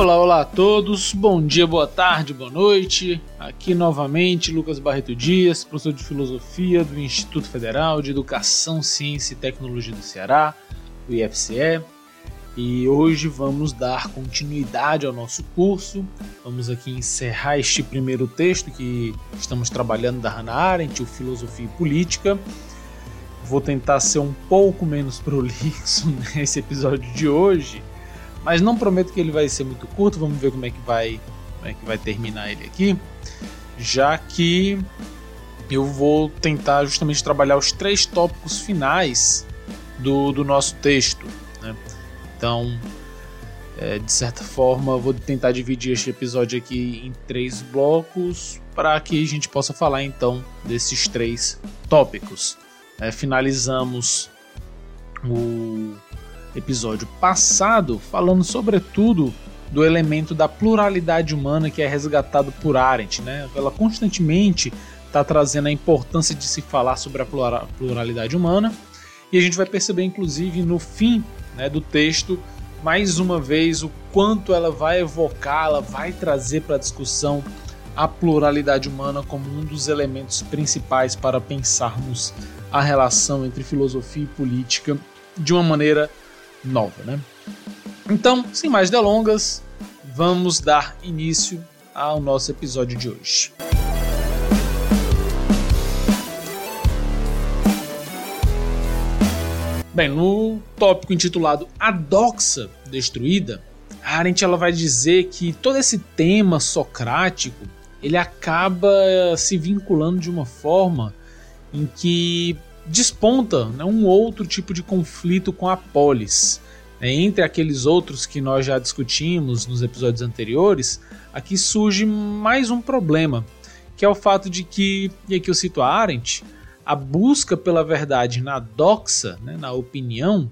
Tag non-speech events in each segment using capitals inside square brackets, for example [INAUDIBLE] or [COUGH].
Olá, olá a todos, bom dia, boa tarde, boa noite. Aqui novamente Lucas Barreto Dias, professor de Filosofia do Instituto Federal de Educação, Ciência e Tecnologia do Ceará, o IFCE. E hoje vamos dar continuidade ao nosso curso. Vamos aqui encerrar este primeiro texto que estamos trabalhando da Hannah Arendt, o Filosofia e Política. Vou tentar ser um pouco menos prolixo [LAUGHS] nesse episódio de hoje, mas não prometo que ele vai ser muito curto. Vamos ver como é que vai, como é que vai terminar ele aqui, já que eu vou tentar justamente trabalhar os três tópicos finais do, do nosso texto. Né? Então, é, de certa forma, vou tentar dividir este episódio aqui em três blocos para que a gente possa falar então desses três tópicos. É, finalizamos o episódio passado falando sobretudo do elemento da pluralidade humana que é resgatado por Arendt, né? Ela constantemente está trazendo a importância de se falar sobre a pluralidade humana e a gente vai perceber inclusive no fim né, do texto mais uma vez o quanto ela vai evocar, ela vai trazer para a discussão a pluralidade humana como um dos elementos principais para pensarmos a relação entre filosofia e política de uma maneira nova, né? Então, sem mais delongas, vamos dar início ao nosso episódio de hoje. Bem, no tópico intitulado A Doxa Destruída, Arendt ela vai dizer que todo esse tema socrático ele acaba se vinculando de uma forma em que desponta né, um outro tipo de conflito com a polis. Né, entre aqueles outros que nós já discutimos nos episódios anteriores, aqui surge mais um problema, que é o fato de que, e aqui eu cito a Arendt, a busca pela verdade na doxa, né, na opinião,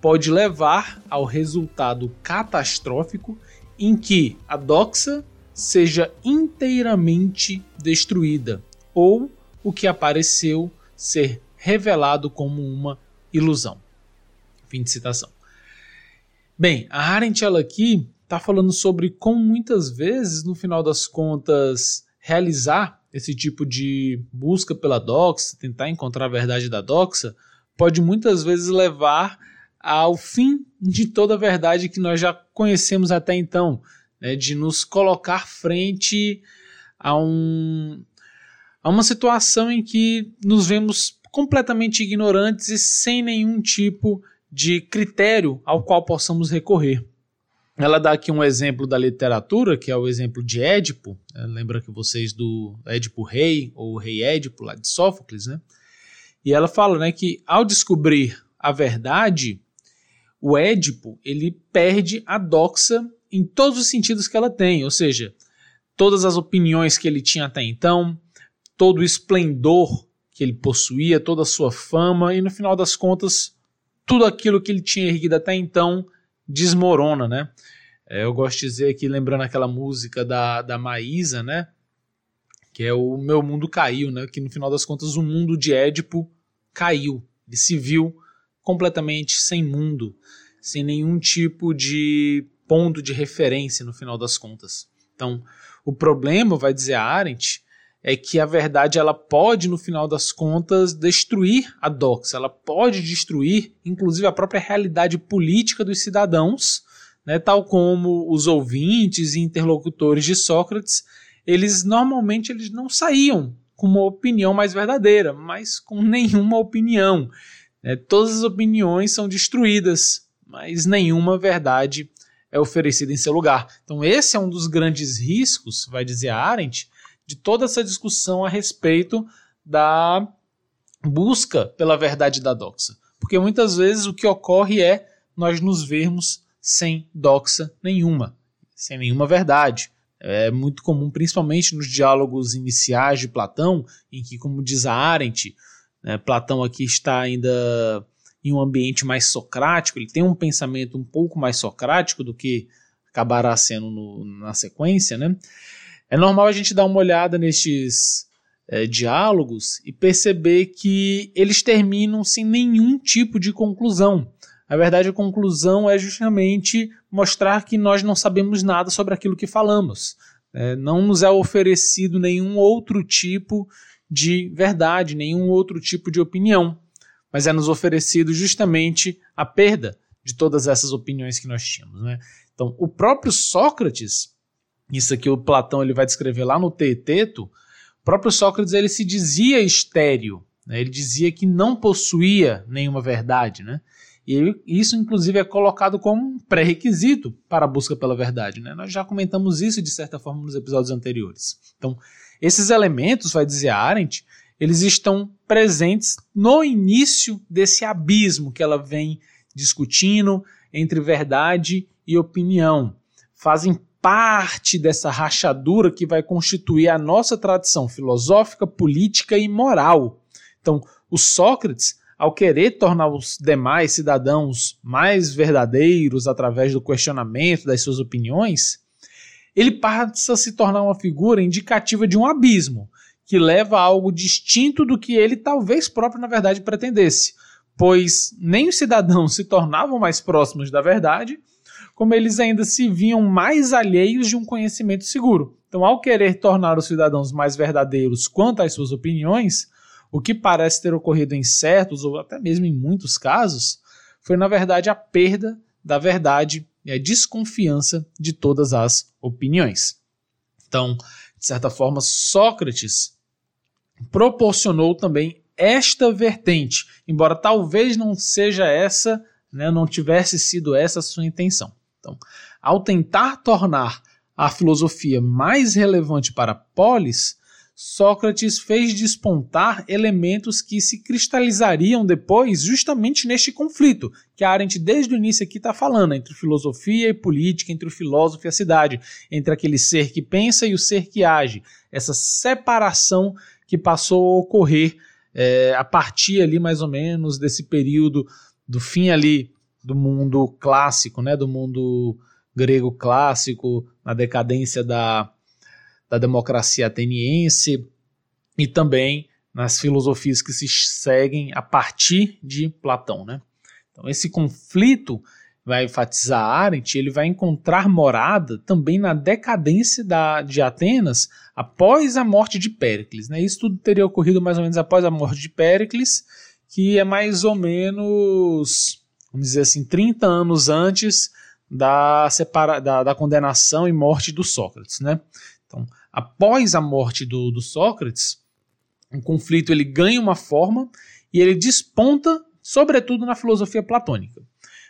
pode levar ao resultado catastrófico em que a doxa seja inteiramente destruída ou o que apareceu ser revelado como uma ilusão. Fim de citação. Bem, a Arendt ela aqui está falando sobre como muitas vezes, no final das contas, realizar esse tipo de busca pela doxa, tentar encontrar a verdade da doxa, pode muitas vezes levar ao fim de toda a verdade que nós já conhecemos até então, né, de nos colocar frente a, um, a uma situação em que nos vemos completamente ignorantes e sem nenhum tipo de critério ao qual possamos recorrer. Ela dá aqui um exemplo da literatura, que é o exemplo de Édipo. Né? Lembra que vocês do Édipo Rei, ou Rei Édipo, lá de Sófocles, né? E ela fala né, que ao descobrir a verdade, o Édipo ele perde a doxa em todos os sentidos que ela tem, ou seja, todas as opiniões que ele tinha até então, todo o esplendor que ele possuía, toda a sua fama, e no final das contas, tudo aquilo que ele tinha erguido até então desmorona, né? É, eu gosto de dizer aqui, lembrando aquela música da, da Maísa, né? Que é o Meu Mundo Caiu, né? Que no final das contas o mundo de Édipo caiu. Ele se viu completamente sem mundo, sem nenhum tipo de ponto de referência no final das contas. Então, o problema, vai dizer a Arendt, é que a verdade ela pode, no final das contas, destruir a doxa, ela pode destruir, inclusive, a própria realidade política dos cidadãos, né, tal como os ouvintes e interlocutores de Sócrates, eles normalmente eles não saíam com uma opinião mais verdadeira, mas com nenhuma opinião. Né? Todas as opiniões são destruídas, mas nenhuma verdade é oferecida em seu lugar. Então, esse é um dos grandes riscos, vai dizer Arendt, de toda essa discussão a respeito da busca pela verdade da doxa. Porque muitas vezes o que ocorre é nós nos vermos sem doxa nenhuma, sem nenhuma verdade. É muito comum, principalmente nos diálogos iniciais de Platão, em que, como diz a Arendt, né, Platão aqui está ainda em um ambiente mais socrático, ele tem um pensamento um pouco mais socrático do que acabará sendo no, na sequência, né? É normal a gente dar uma olhada nestes é, diálogos e perceber que eles terminam sem nenhum tipo de conclusão. Na verdade, a conclusão é justamente mostrar que nós não sabemos nada sobre aquilo que falamos. É, não nos é oferecido nenhum outro tipo de verdade, nenhum outro tipo de opinião, mas é nos oferecido justamente a perda de todas essas opiniões que nós tínhamos. Né? Então, o próprio Sócrates, isso aqui o Platão ele vai descrever lá no Teeteto, o próprio Sócrates ele se dizia estéreo, né? ele dizia que não possuía nenhuma verdade, né? E isso, inclusive, é colocado como um pré-requisito para a busca pela verdade. Né? Nós já comentamos isso, de certa forma, nos episódios anteriores. Então, esses elementos, vai dizer a Arendt, eles estão presentes no início desse abismo que ela vem discutindo entre verdade e opinião. Fazem parte dessa rachadura que vai constituir a nossa tradição filosófica, política e moral. Então, o Sócrates ao querer tornar os demais cidadãos mais verdadeiros através do questionamento das suas opiniões, ele passa a se tornar uma figura indicativa de um abismo, que leva a algo distinto do que ele talvez próprio, na verdade, pretendesse, pois nem os cidadãos se tornavam mais próximos da verdade, como eles ainda se viam mais alheios de um conhecimento seguro. Então, ao querer tornar os cidadãos mais verdadeiros quanto às suas opiniões, o que parece ter ocorrido em certos, ou até mesmo em muitos casos, foi na verdade a perda da verdade e a desconfiança de todas as opiniões. Então, de certa forma, Sócrates proporcionou também esta vertente, embora talvez não seja essa, né, não tivesse sido essa a sua intenção. Ao tentar tornar a filosofia mais relevante para polis, Sócrates fez despontar elementos que se cristalizariam depois justamente neste conflito, que a Arendt desde o início aqui está falando, entre filosofia e política, entre o filósofo e a cidade, entre aquele ser que pensa e o ser que age, essa separação que passou a ocorrer é, a partir ali mais ou menos desse período do fim ali do mundo clássico, né, do mundo grego clássico, na decadência da da democracia ateniense e também nas filosofias que se seguem a partir de Platão. Né? Então, esse conflito, vai enfatizar Arendt, ele vai encontrar morada também na decadência da, de Atenas após a morte de Péricles. Né? Isso tudo teria ocorrido mais ou menos após a morte de Péricles, que é mais ou menos, vamos dizer assim, 30 anos antes da, separa, da, da condenação e morte do Sócrates. Né? Então, após a morte do, do Sócrates, o conflito ele ganha uma forma e ele desponta, sobretudo na filosofia platônica.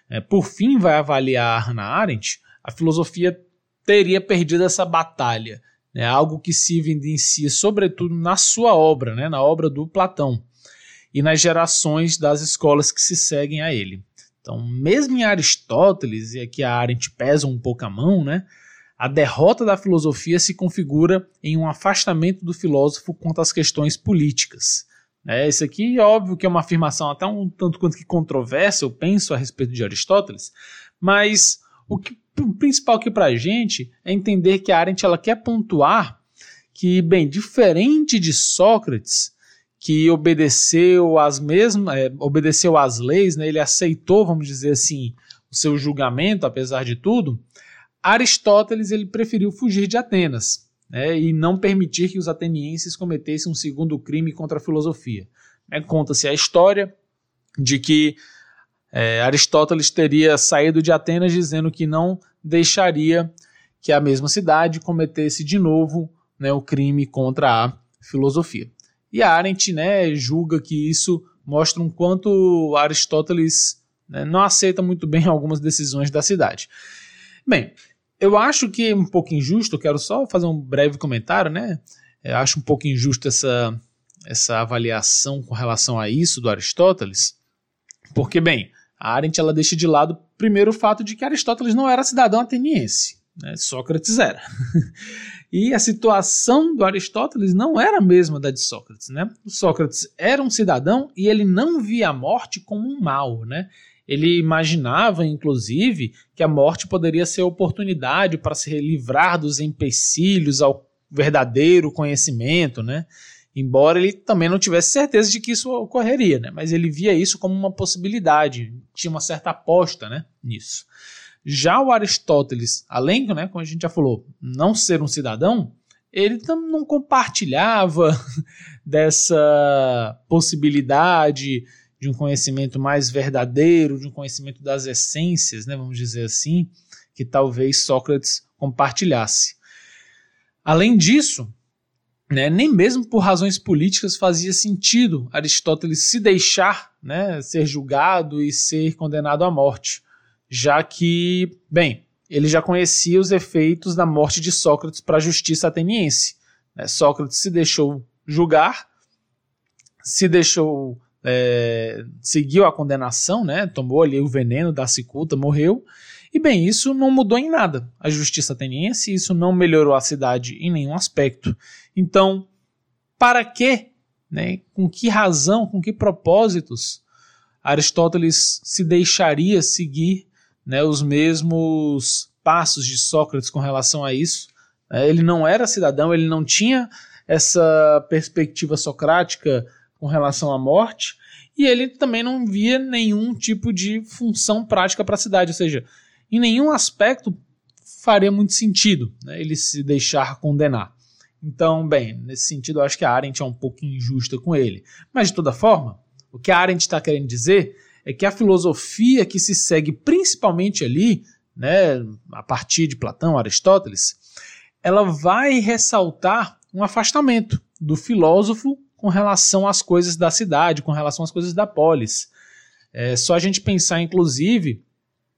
É, por fim, vai avaliar Hannah Arendt, a filosofia teria perdido essa batalha, né, algo que se evidencia sobretudo na sua obra, né, na obra do Platão, e nas gerações das escolas que se seguem a ele. Então, mesmo em Aristóteles, e aqui a Arendt pesa um pouco a mão, né, a derrota da filosofia se configura em um afastamento do filósofo quanto às questões políticas. É, isso aqui é óbvio que é uma afirmação até um tanto quanto que controversa, eu penso a respeito de Aristóteles, mas o, que, o principal aqui para a gente é entender que a Arendt ela quer pontuar que, bem, diferente de Sócrates, que obedeceu às mesmas, é, obedeceu às leis, né, ele aceitou, vamos dizer assim, o seu julgamento, apesar de tudo, Aristóteles ele preferiu fugir de Atenas né, e não permitir que os atenienses cometessem um segundo crime contra a filosofia. É, Conta-se a história de que é, Aristóteles teria saído de Atenas dizendo que não deixaria que a mesma cidade cometesse de novo né, o crime contra a filosofia. E a Arendt né, julga que isso mostra um quanto Aristóteles né, não aceita muito bem [LAUGHS] algumas decisões da cidade. Bem, eu acho que é um pouco injusto, quero só fazer um breve comentário, né? Eu acho um pouco injusto essa, essa avaliação com relação a isso do Aristóteles, porque, bem, a Arendt ela deixa de lado primeiro o fato de que Aristóteles não era cidadão ateniense, né? Sócrates era. [LAUGHS] e a situação do Aristóteles não era a mesma da de Sócrates, né? O Sócrates era um cidadão e ele não via a morte como um mal, né? Ele imaginava, inclusive, que a morte poderia ser oportunidade para se livrar dos empecilhos ao verdadeiro conhecimento, né? embora ele também não tivesse certeza de que isso ocorreria, né? mas ele via isso como uma possibilidade, tinha uma certa aposta né, nisso. Já o Aristóteles, além, né, como a gente já falou, não ser um cidadão, ele não compartilhava [LAUGHS] dessa possibilidade de um conhecimento mais verdadeiro, de um conhecimento das essências, né, vamos dizer assim, que talvez Sócrates compartilhasse. Além disso, né, nem mesmo por razões políticas fazia sentido Aristóteles se deixar né, ser julgado e ser condenado à morte, já que, bem, ele já conhecia os efeitos da morte de Sócrates para a justiça ateniense. Né? Sócrates se deixou julgar, se deixou é, seguiu a condenação, né? tomou ali o veneno da cicuta, morreu. E bem, isso não mudou em nada a justiça ateniense, isso não melhorou a cidade em nenhum aspecto. Então, para que, né, com que razão, com que propósitos Aristóteles se deixaria seguir né, os mesmos passos de Sócrates com relação a isso? É, ele não era cidadão, ele não tinha essa perspectiva socrática com relação à morte, e ele também não via nenhum tipo de função prática para a cidade, ou seja, em nenhum aspecto faria muito sentido né, ele se deixar condenar. Então, bem, nesse sentido, eu acho que a Arendt é um pouco injusta com ele. Mas, de toda forma, o que a Arendt está querendo dizer é que a filosofia que se segue principalmente ali, né, a partir de Platão, Aristóteles, ela vai ressaltar um afastamento do filósofo com relação às coisas da cidade, com relação às coisas da polis. É só a gente pensar, inclusive,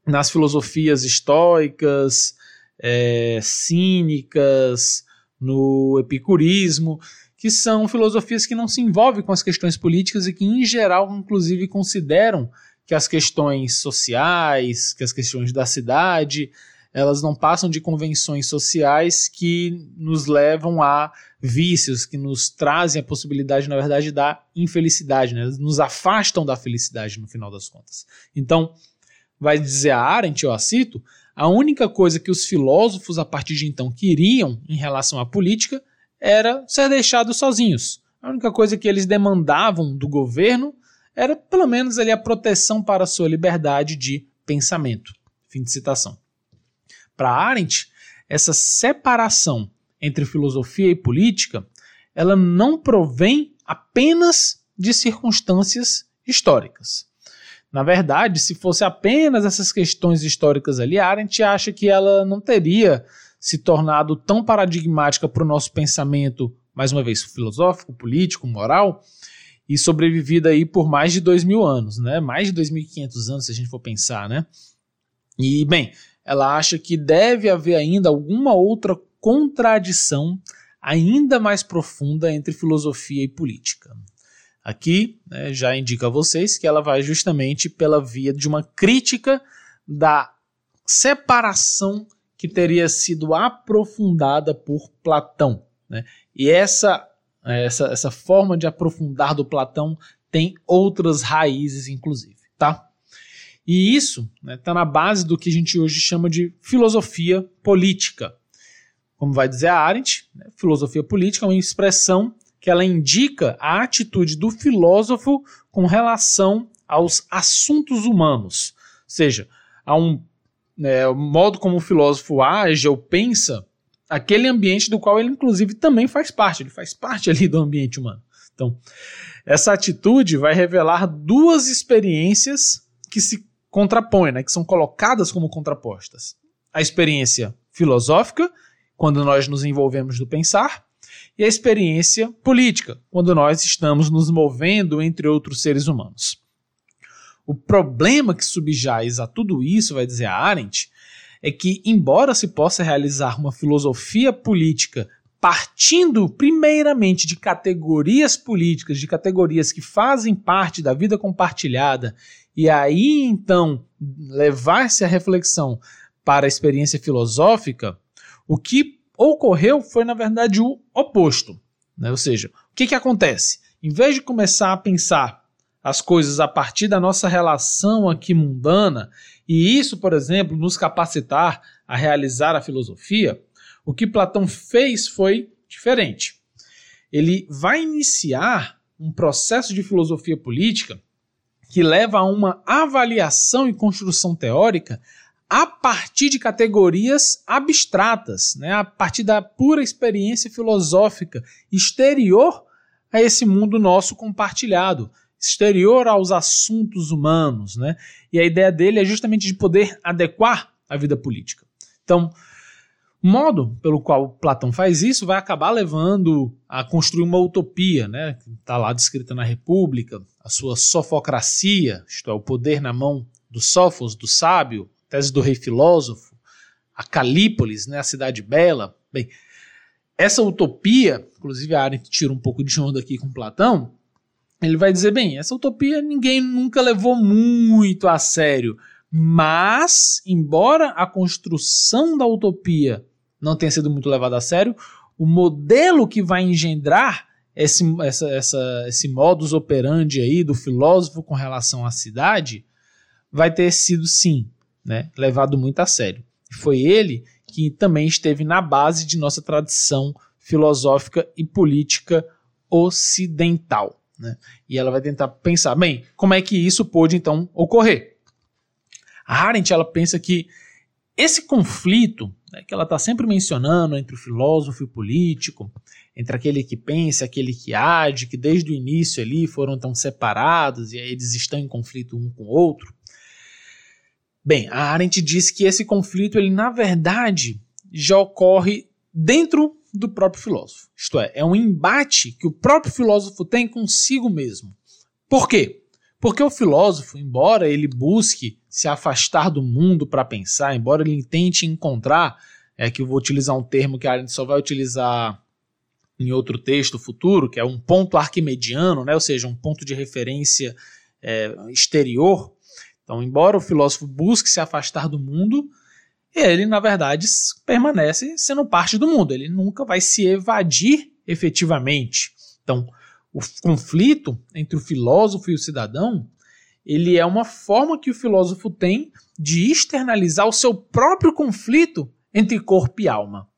nas filosofias estoicas, é, cínicas, no epicurismo, que são filosofias que não se envolvem com as questões políticas e que, em geral, inclusive, consideram que as questões sociais, que as questões da cidade, elas não passam de convenções sociais que nos levam a vícios, que nos trazem a possibilidade, na verdade, da infelicidade, né? nos afastam da felicidade no final das contas. Então, vai dizer a Arendt, eu a cito, a única coisa que os filósofos a partir de então queriam em relação à política era ser deixados sozinhos. A única coisa que eles demandavam do governo era pelo menos ali a proteção para a sua liberdade de pensamento. Fim de citação. Para Arendt, essa separação entre filosofia e política, ela não provém apenas de circunstâncias históricas. Na verdade, se fosse apenas essas questões históricas ali, Arendt acha que ela não teria se tornado tão paradigmática para o nosso pensamento, mais uma vez, filosófico, político, moral, e sobrevivida aí por mais de dois mil anos, né? Mais de 2.500 anos, se a gente for pensar, né? E, bem, ela acha que deve haver ainda alguma outra contradição ainda mais profunda entre filosofia e política. Aqui né, já indica a vocês que ela vai justamente pela via de uma crítica da separação que teria sido aprofundada por Platão. Né? E essa, essa, essa forma de aprofundar do Platão tem outras raízes, inclusive. Tá? E isso está né, tá na base do que a gente hoje chama de filosofia política. Como vai dizer a Arendt, né, filosofia política é uma expressão que ela indica a atitude do filósofo com relação aos assuntos humanos. Ou seja, a um né, o modo como o filósofo age ou pensa aquele ambiente do qual ele, inclusive, também faz parte. Ele faz parte ali do ambiente humano. Então, essa atitude vai revelar duas experiências que se contrapõem, né, que são colocadas como contrapostas. A experiência filosófica, quando nós nos envolvemos no pensar, e a experiência política, quando nós estamos nos movendo entre outros seres humanos. O problema que subjaz a tudo isso, vai dizer a Arendt, é que, embora se possa realizar uma filosofia política partindo primeiramente de categorias políticas, de categorias que fazem parte da vida compartilhada e aí então levar-se a reflexão para a experiência filosófica, o que ocorreu foi, na verdade, o oposto. Né? Ou seja, o que, que acontece? Em vez de começar a pensar as coisas a partir da nossa relação aqui mundana, e isso, por exemplo, nos capacitar a realizar a filosofia, o que Platão fez foi diferente. ele vai iniciar um processo de filosofia política que leva a uma avaliação e construção teórica a partir de categorias abstratas, né, a partir da pura experiência filosófica exterior a esse mundo nosso compartilhado, exterior aos assuntos humanos. Né? E a ideia dele é justamente de poder adequar a vida política. Então, o modo pelo qual Platão faz isso vai acabar levando a construir uma utopia, né? Está lá descrita na República, a sua sofocracia, isto é, o poder na mão do sófos, do sábio, tese do rei filósofo, a Calípolis, né, a cidade bela. Bem, essa utopia, inclusive a Arendt tira um pouco de onda aqui com Platão, ele vai dizer, bem, essa utopia ninguém nunca levou muito a sério, mas, embora a construção da utopia não tenha sido muito levado a sério, o modelo que vai engendrar esse, essa, essa, esse modus operandi aí do filósofo com relação à cidade vai ter sido, sim, né, levado muito a sério. Foi ele que também esteve na base de nossa tradição filosófica e política ocidental. Né? E ela vai tentar pensar, bem, como é que isso pôde então ocorrer? A Arendt ela pensa que esse conflito né, que ela está sempre mencionando entre o filósofo e o político, entre aquele que pensa e aquele que age, que desde o início ali foram tão separados e aí eles estão em conflito um com o outro. Bem, a Arendt diz que esse conflito, ele na verdade já ocorre dentro do próprio filósofo. Isto é, é um embate que o próprio filósofo tem consigo mesmo. Por quê? Porque o filósofo, embora ele busque se afastar do mundo para pensar, embora ele tente encontrar, é que eu vou utilizar um termo que a Arendt só vai utilizar em outro texto futuro, que é um ponto arquimediano, né? ou seja, um ponto de referência é, exterior. Então, embora o filósofo busque se afastar do mundo, ele, na verdade, permanece sendo parte do mundo. Ele nunca vai se evadir efetivamente. Então, o conflito entre o filósofo e o cidadão, ele é uma forma que o filósofo tem de externalizar o seu próprio conflito entre corpo e alma.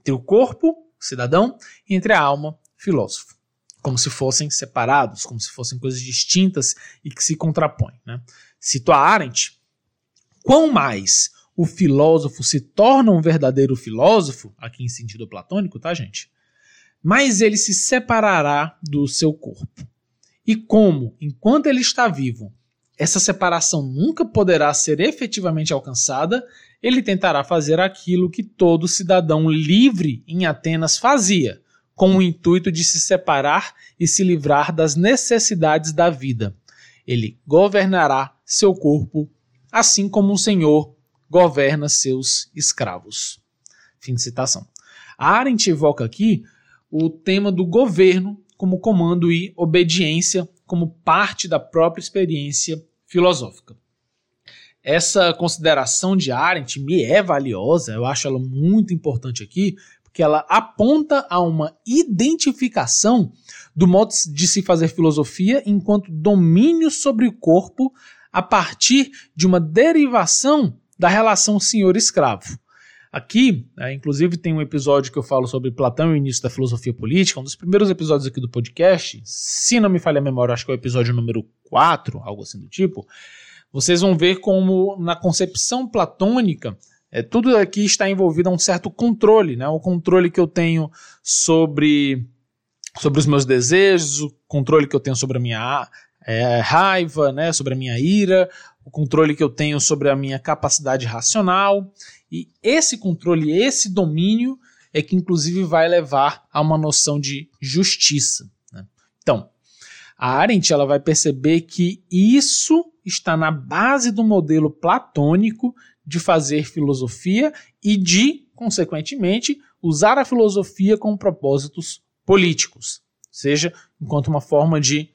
Entre o corpo, cidadão, e entre a alma, filósofo. Como se fossem separados, como se fossem coisas distintas e que se contrapõem. Né? Cito a Arendt, quão mais o filósofo se torna um verdadeiro filósofo, aqui em sentido platônico, tá, gente? mas ele se separará do seu corpo. E como, enquanto ele está vivo, essa separação nunca poderá ser efetivamente alcançada, ele tentará fazer aquilo que todo cidadão livre em Atenas fazia, com o intuito de se separar e se livrar das necessidades da vida. Ele governará seu corpo, assim como um senhor governa seus escravos. Fim de citação. A Arendt evoca aqui o tema do governo como comando e obediência como parte da própria experiência filosófica. Essa consideração de Arendt me é valiosa, eu acho ela muito importante aqui, porque ela aponta a uma identificação do modo de se fazer filosofia enquanto domínio sobre o corpo a partir de uma derivação da relação senhor-escravo. Aqui, é, inclusive, tem um episódio que eu falo sobre Platão e o início da filosofia política, um dos primeiros episódios aqui do podcast. Se não me falha a memória, acho que é o episódio número 4, algo assim do tipo. Vocês vão ver como, na concepção platônica, é, tudo aqui está envolvido a um certo controle, né? O controle que eu tenho sobre, sobre os meus desejos, o controle que eu tenho sobre a minha é, raiva, né? sobre a minha ira, o controle que eu tenho sobre a minha capacidade racional e esse controle, esse domínio é que inclusive vai levar a uma noção de justiça. Né? Então, a Arendt ela vai perceber que isso está na base do modelo platônico de fazer filosofia e de, consequentemente, usar a filosofia com propósitos políticos, seja enquanto uma forma de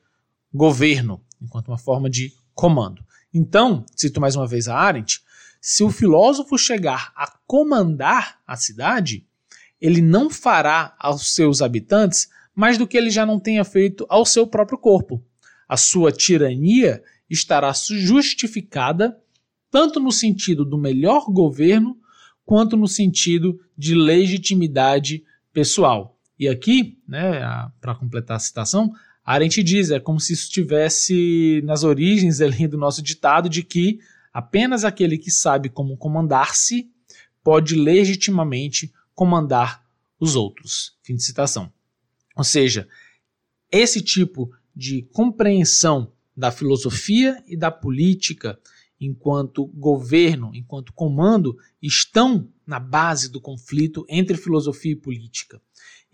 governo, enquanto uma forma de comando. Então, cito mais uma vez a Arendt, se o filósofo chegar a comandar a cidade, ele não fará aos seus habitantes mais do que ele já não tenha feito ao seu próprio corpo. A sua tirania estará justificada tanto no sentido do melhor governo quanto no sentido de legitimidade pessoal. E aqui, né, para completar a citação, Arendt diz, é como se isso estivesse nas origens ali do nosso ditado de que apenas aquele que sabe como comandar-se pode legitimamente comandar os outros. Fim de citação. Ou seja, esse tipo de compreensão da filosofia e da política enquanto governo, enquanto comando, estão na base do conflito entre filosofia e política.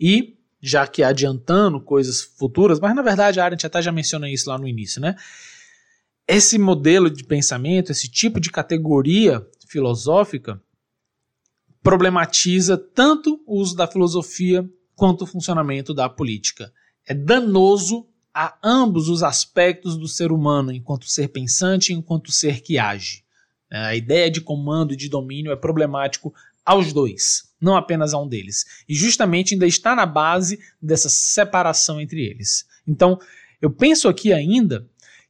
E, já que adiantando coisas futuras, mas na verdade a Arendt até já menciona isso lá no início, né? Esse modelo de pensamento, esse tipo de categoria filosófica, problematiza tanto o uso da filosofia quanto o funcionamento da política. É danoso a ambos os aspectos do ser humano, enquanto ser pensante e enquanto ser que age. É, a ideia de comando e de domínio é problemático aos dois, não apenas a um deles. E justamente ainda está na base dessa separação entre eles. Então, eu penso aqui ainda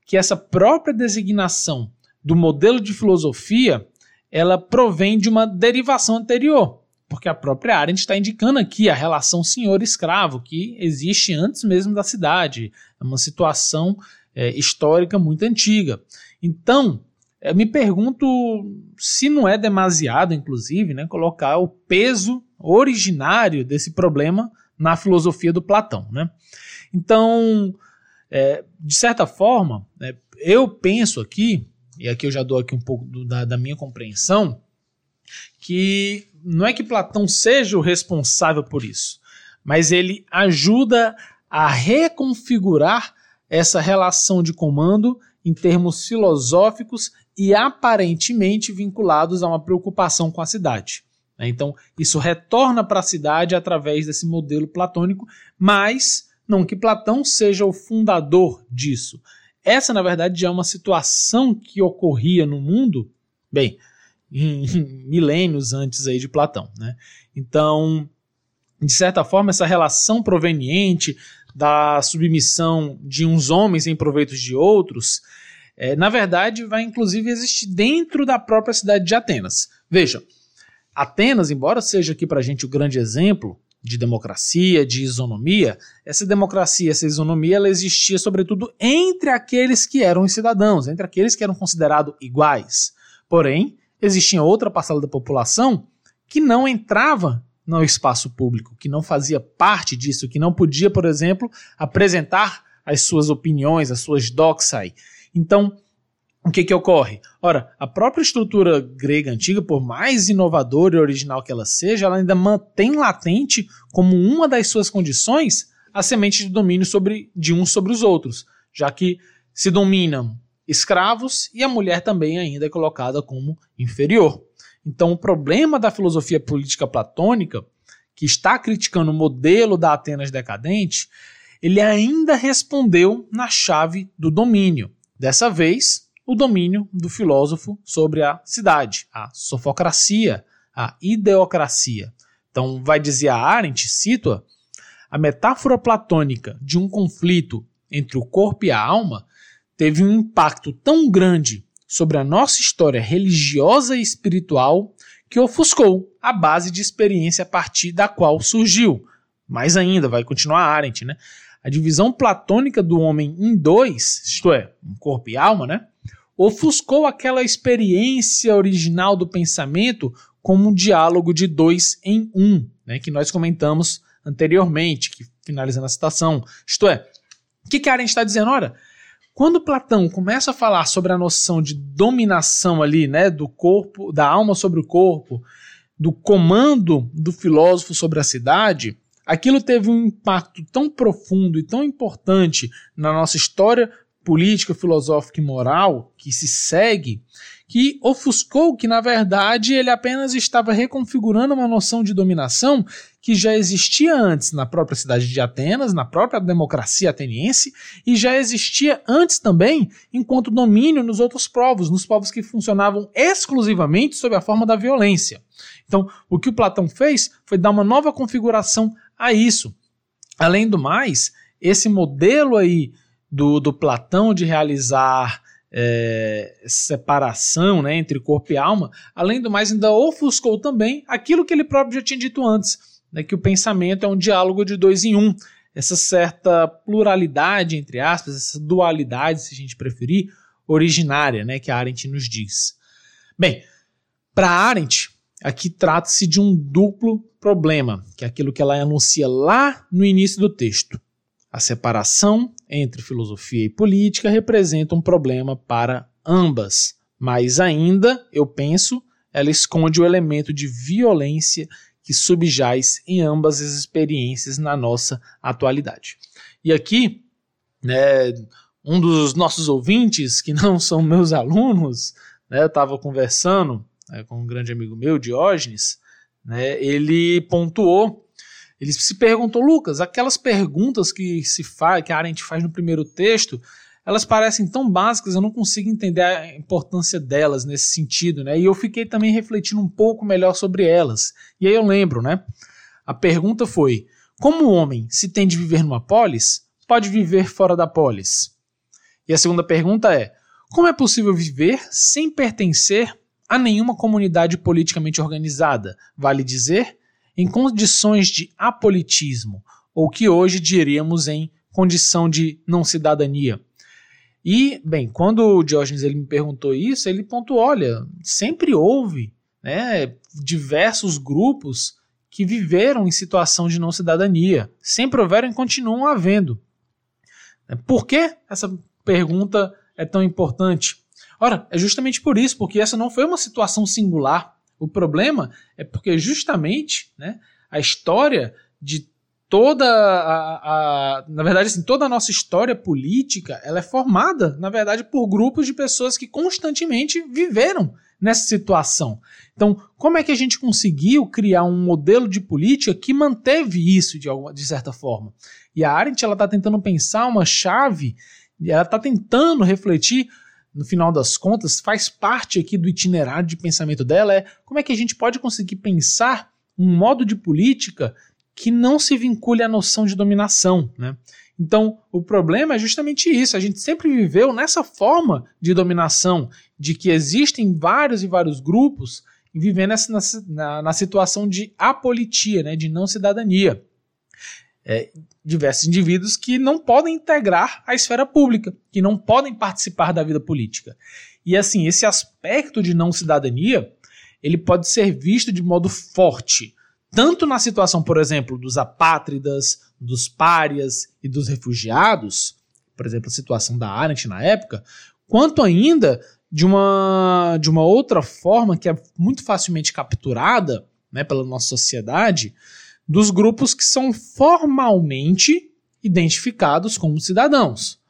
que essa própria designação do modelo de filosofia ela provém de uma derivação anterior porque a própria Arendt está indicando aqui a relação senhor-escravo, que existe antes mesmo da cidade. É uma situação é, histórica muito antiga. Então, eu me pergunto se não é demasiado, inclusive, né, colocar o peso originário desse problema na filosofia do Platão. Né? Então, é, de certa forma, é, eu penso aqui, e aqui eu já dou aqui um pouco do, da, da minha compreensão, que não é que Platão seja o responsável por isso, mas ele ajuda a reconfigurar essa relação de comando em termos filosóficos e aparentemente vinculados a uma preocupação com a cidade. Né? Então, isso retorna para a cidade através desse modelo platônico, mas não que Platão seja o fundador disso. Essa, na verdade, é uma situação que ocorria no mundo. Bem, [LAUGHS] milênios antes aí de Platão. Né? Então, de certa forma, essa relação proveniente da submissão de uns homens em proveito de outros, é, na verdade, vai inclusive existir dentro da própria cidade de Atenas. Veja, Atenas, embora seja aqui para a gente o grande exemplo de democracia, de isonomia, essa democracia, essa isonomia, ela existia sobretudo entre aqueles que eram cidadãos, entre aqueles que eram considerados iguais. Porém, existia outra parcela da população que não entrava no espaço público, que não fazia parte disso, que não podia, por exemplo, apresentar as suas opiniões, as suas doxai. Então, o que, que ocorre? Ora, a própria estrutura grega antiga, por mais inovadora e original que ela seja, ela ainda mantém latente como uma das suas condições a semente de domínio sobre, de uns sobre os outros, já que se dominam escravos e a mulher também ainda é colocada como inferior. Então, o problema da filosofia política platônica, que está criticando o modelo da Atenas decadente, ele ainda respondeu na chave do domínio. Dessa vez, o domínio do filósofo sobre a cidade, a sofocracia, a ideocracia. Então, vai dizer a Arendt, cito-a, a metáfora platônica de um conflito entre o corpo e a alma teve um impacto tão grande sobre a nossa história religiosa e espiritual que ofuscou a base de experiência a partir da qual surgiu. Mais ainda, vai continuar Arendt, né? A divisão platônica do homem em dois, isto é, um corpo e alma, né? Ofuscou aquela experiência original do pensamento como um diálogo de dois em um, né? Que nós comentamos anteriormente, que finalizando a citação. Isto é, o que, que Arendt está dizendo? Ora, quando Platão começa a falar sobre a noção de dominação ali, né, do corpo, da alma sobre o corpo, do comando do filósofo sobre a cidade, aquilo teve um impacto tão profundo e tão importante na nossa história política, filosófica e moral que se segue, que ofuscou que, na verdade, ele apenas estava reconfigurando uma noção de dominação que já existia antes na própria cidade de Atenas, na própria democracia ateniense, e já existia antes também enquanto domínio nos outros povos, nos povos que funcionavam exclusivamente sob a forma da violência. Então, o que o Platão fez foi dar uma nova configuração a isso. Além do mais, esse modelo aí do, do Platão de realizar é, separação né, entre corpo e alma, além do mais, ainda ofuscou também aquilo que ele próprio já tinha dito antes, né, que o pensamento é um diálogo de dois em um. Essa certa pluralidade, entre aspas, essa dualidade, se a gente preferir, originária, né, que a Arendt nos diz. Bem, para Arendt, aqui trata-se de um duplo problema, que é aquilo que ela anuncia lá no início do texto. A separação entre filosofia e política representa um problema para ambas, mas ainda, eu penso, ela esconde o elemento de violência que subjaz em ambas as experiências na nossa atualidade. E aqui, né, um dos nossos ouvintes, que não são meus alunos, né, eu estava conversando né, com um grande amigo meu, Diógenes, né, ele pontuou, ele se perguntou, Lucas, aquelas perguntas que se faz, que a Arendt faz no primeiro texto, elas parecem tão básicas, eu não consigo entender a importância delas nesse sentido, né? E eu fiquei também refletindo um pouco melhor sobre elas. E aí eu lembro, né? A pergunta foi: como o homem, se tem de viver numa polis, pode viver fora da polis? E a segunda pergunta é: como é possível viver sem pertencer a nenhuma comunidade politicamente organizada? Vale dizer, em condições de apolitismo, ou que hoje diríamos em condição de não cidadania. E, bem, quando o Diógenes ele me perguntou isso, ele pontuou: olha, sempre houve né, diversos grupos que viveram em situação de não cidadania. Sempre houveram e continuam havendo. Por que essa pergunta é tão importante? Ora, é justamente por isso, porque essa não foi uma situação singular. O problema é porque justamente né, a história de toda a, a, na verdade assim, toda a nossa história política, ela é formada, na verdade, por grupos de pessoas que constantemente viveram nessa situação. Então, como é que a gente conseguiu criar um modelo de política que manteve isso de, alguma, de certa forma? E a Arendt ela está tentando pensar uma chave, ela está tentando refletir no final das contas, faz parte aqui do itinerário de pensamento dela, é como é que a gente pode conseguir pensar um modo de política que não se vincule à noção de dominação. Né? Então, o problema é justamente isso. A gente sempre viveu nessa forma de dominação, de que existem vários e vários grupos vivendo nessa, na, na situação de apolitia, né, de não cidadania. É, diversos indivíduos que não podem integrar a esfera pública, que não podem participar da vida política. E assim, esse aspecto de não cidadania, ele pode ser visto de modo forte tanto na situação, por exemplo, dos apátridas, dos párias e dos refugiados, por exemplo, a situação da Arendt na época, quanto ainda de uma, de uma outra forma que é muito facilmente capturada né, pela nossa sociedade, dos grupos que são formalmente identificados como cidadãos,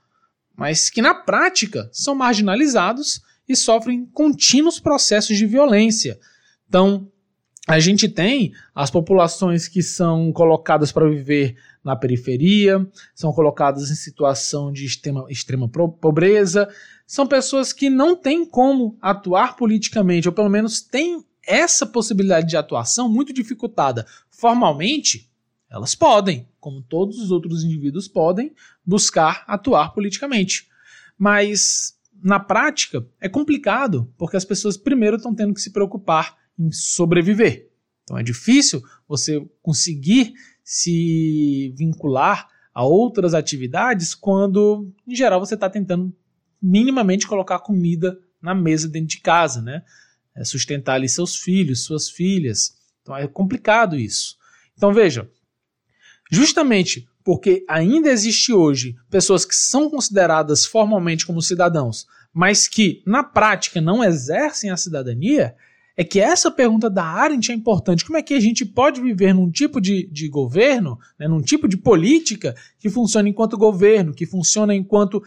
mas que na prática são marginalizados e sofrem contínuos processos de violência. Então, a gente tem as populações que são colocadas para viver na periferia, são colocadas em situação de extrema, extrema pobreza, são pessoas que não têm como atuar politicamente, ou pelo menos têm essa possibilidade de atuação muito dificultada. Formalmente, elas podem, como todos os outros indivíduos podem, buscar atuar politicamente. Mas na prática é complicado, porque as pessoas primeiro estão tendo que se preocupar em sobreviver. Então é difícil você conseguir se vincular a outras atividades quando, em geral, você está tentando minimamente colocar comida na mesa dentro de casa, né? É sustentar ali seus filhos, suas filhas. Então é complicado isso. Então veja, justamente porque ainda existe hoje pessoas que são consideradas formalmente como cidadãos, mas que na prática não exercem a cidadania, é que essa pergunta da Arendt é importante. Como é que a gente pode viver num tipo de, de governo, né, num tipo de política que funciona enquanto governo, que funciona enquanto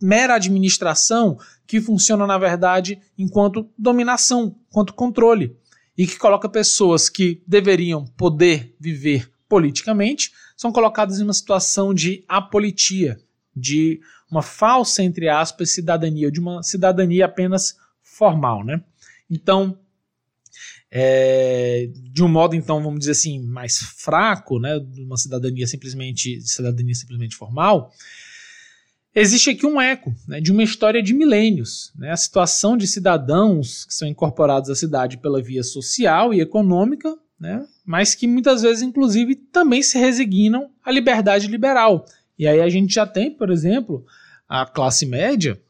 mera administração, que funciona, na verdade, enquanto dominação, enquanto controle, e que coloca pessoas que deveriam poder viver politicamente, são colocadas em uma situação de apolitia, de uma falsa, entre aspas, cidadania, de uma cidadania apenas formal. Né? Então, é, de um modo então vamos dizer assim mais fraco, né, de uma cidadania simplesmente cidadania simplesmente formal, existe aqui um eco né, de uma história de milênios, né, a situação de cidadãos que são incorporados à cidade pela via social e econômica né? mas que muitas vezes, inclusive, também se resignam à liberdade liberal. E aí a gente já tem, por exemplo, a classe média,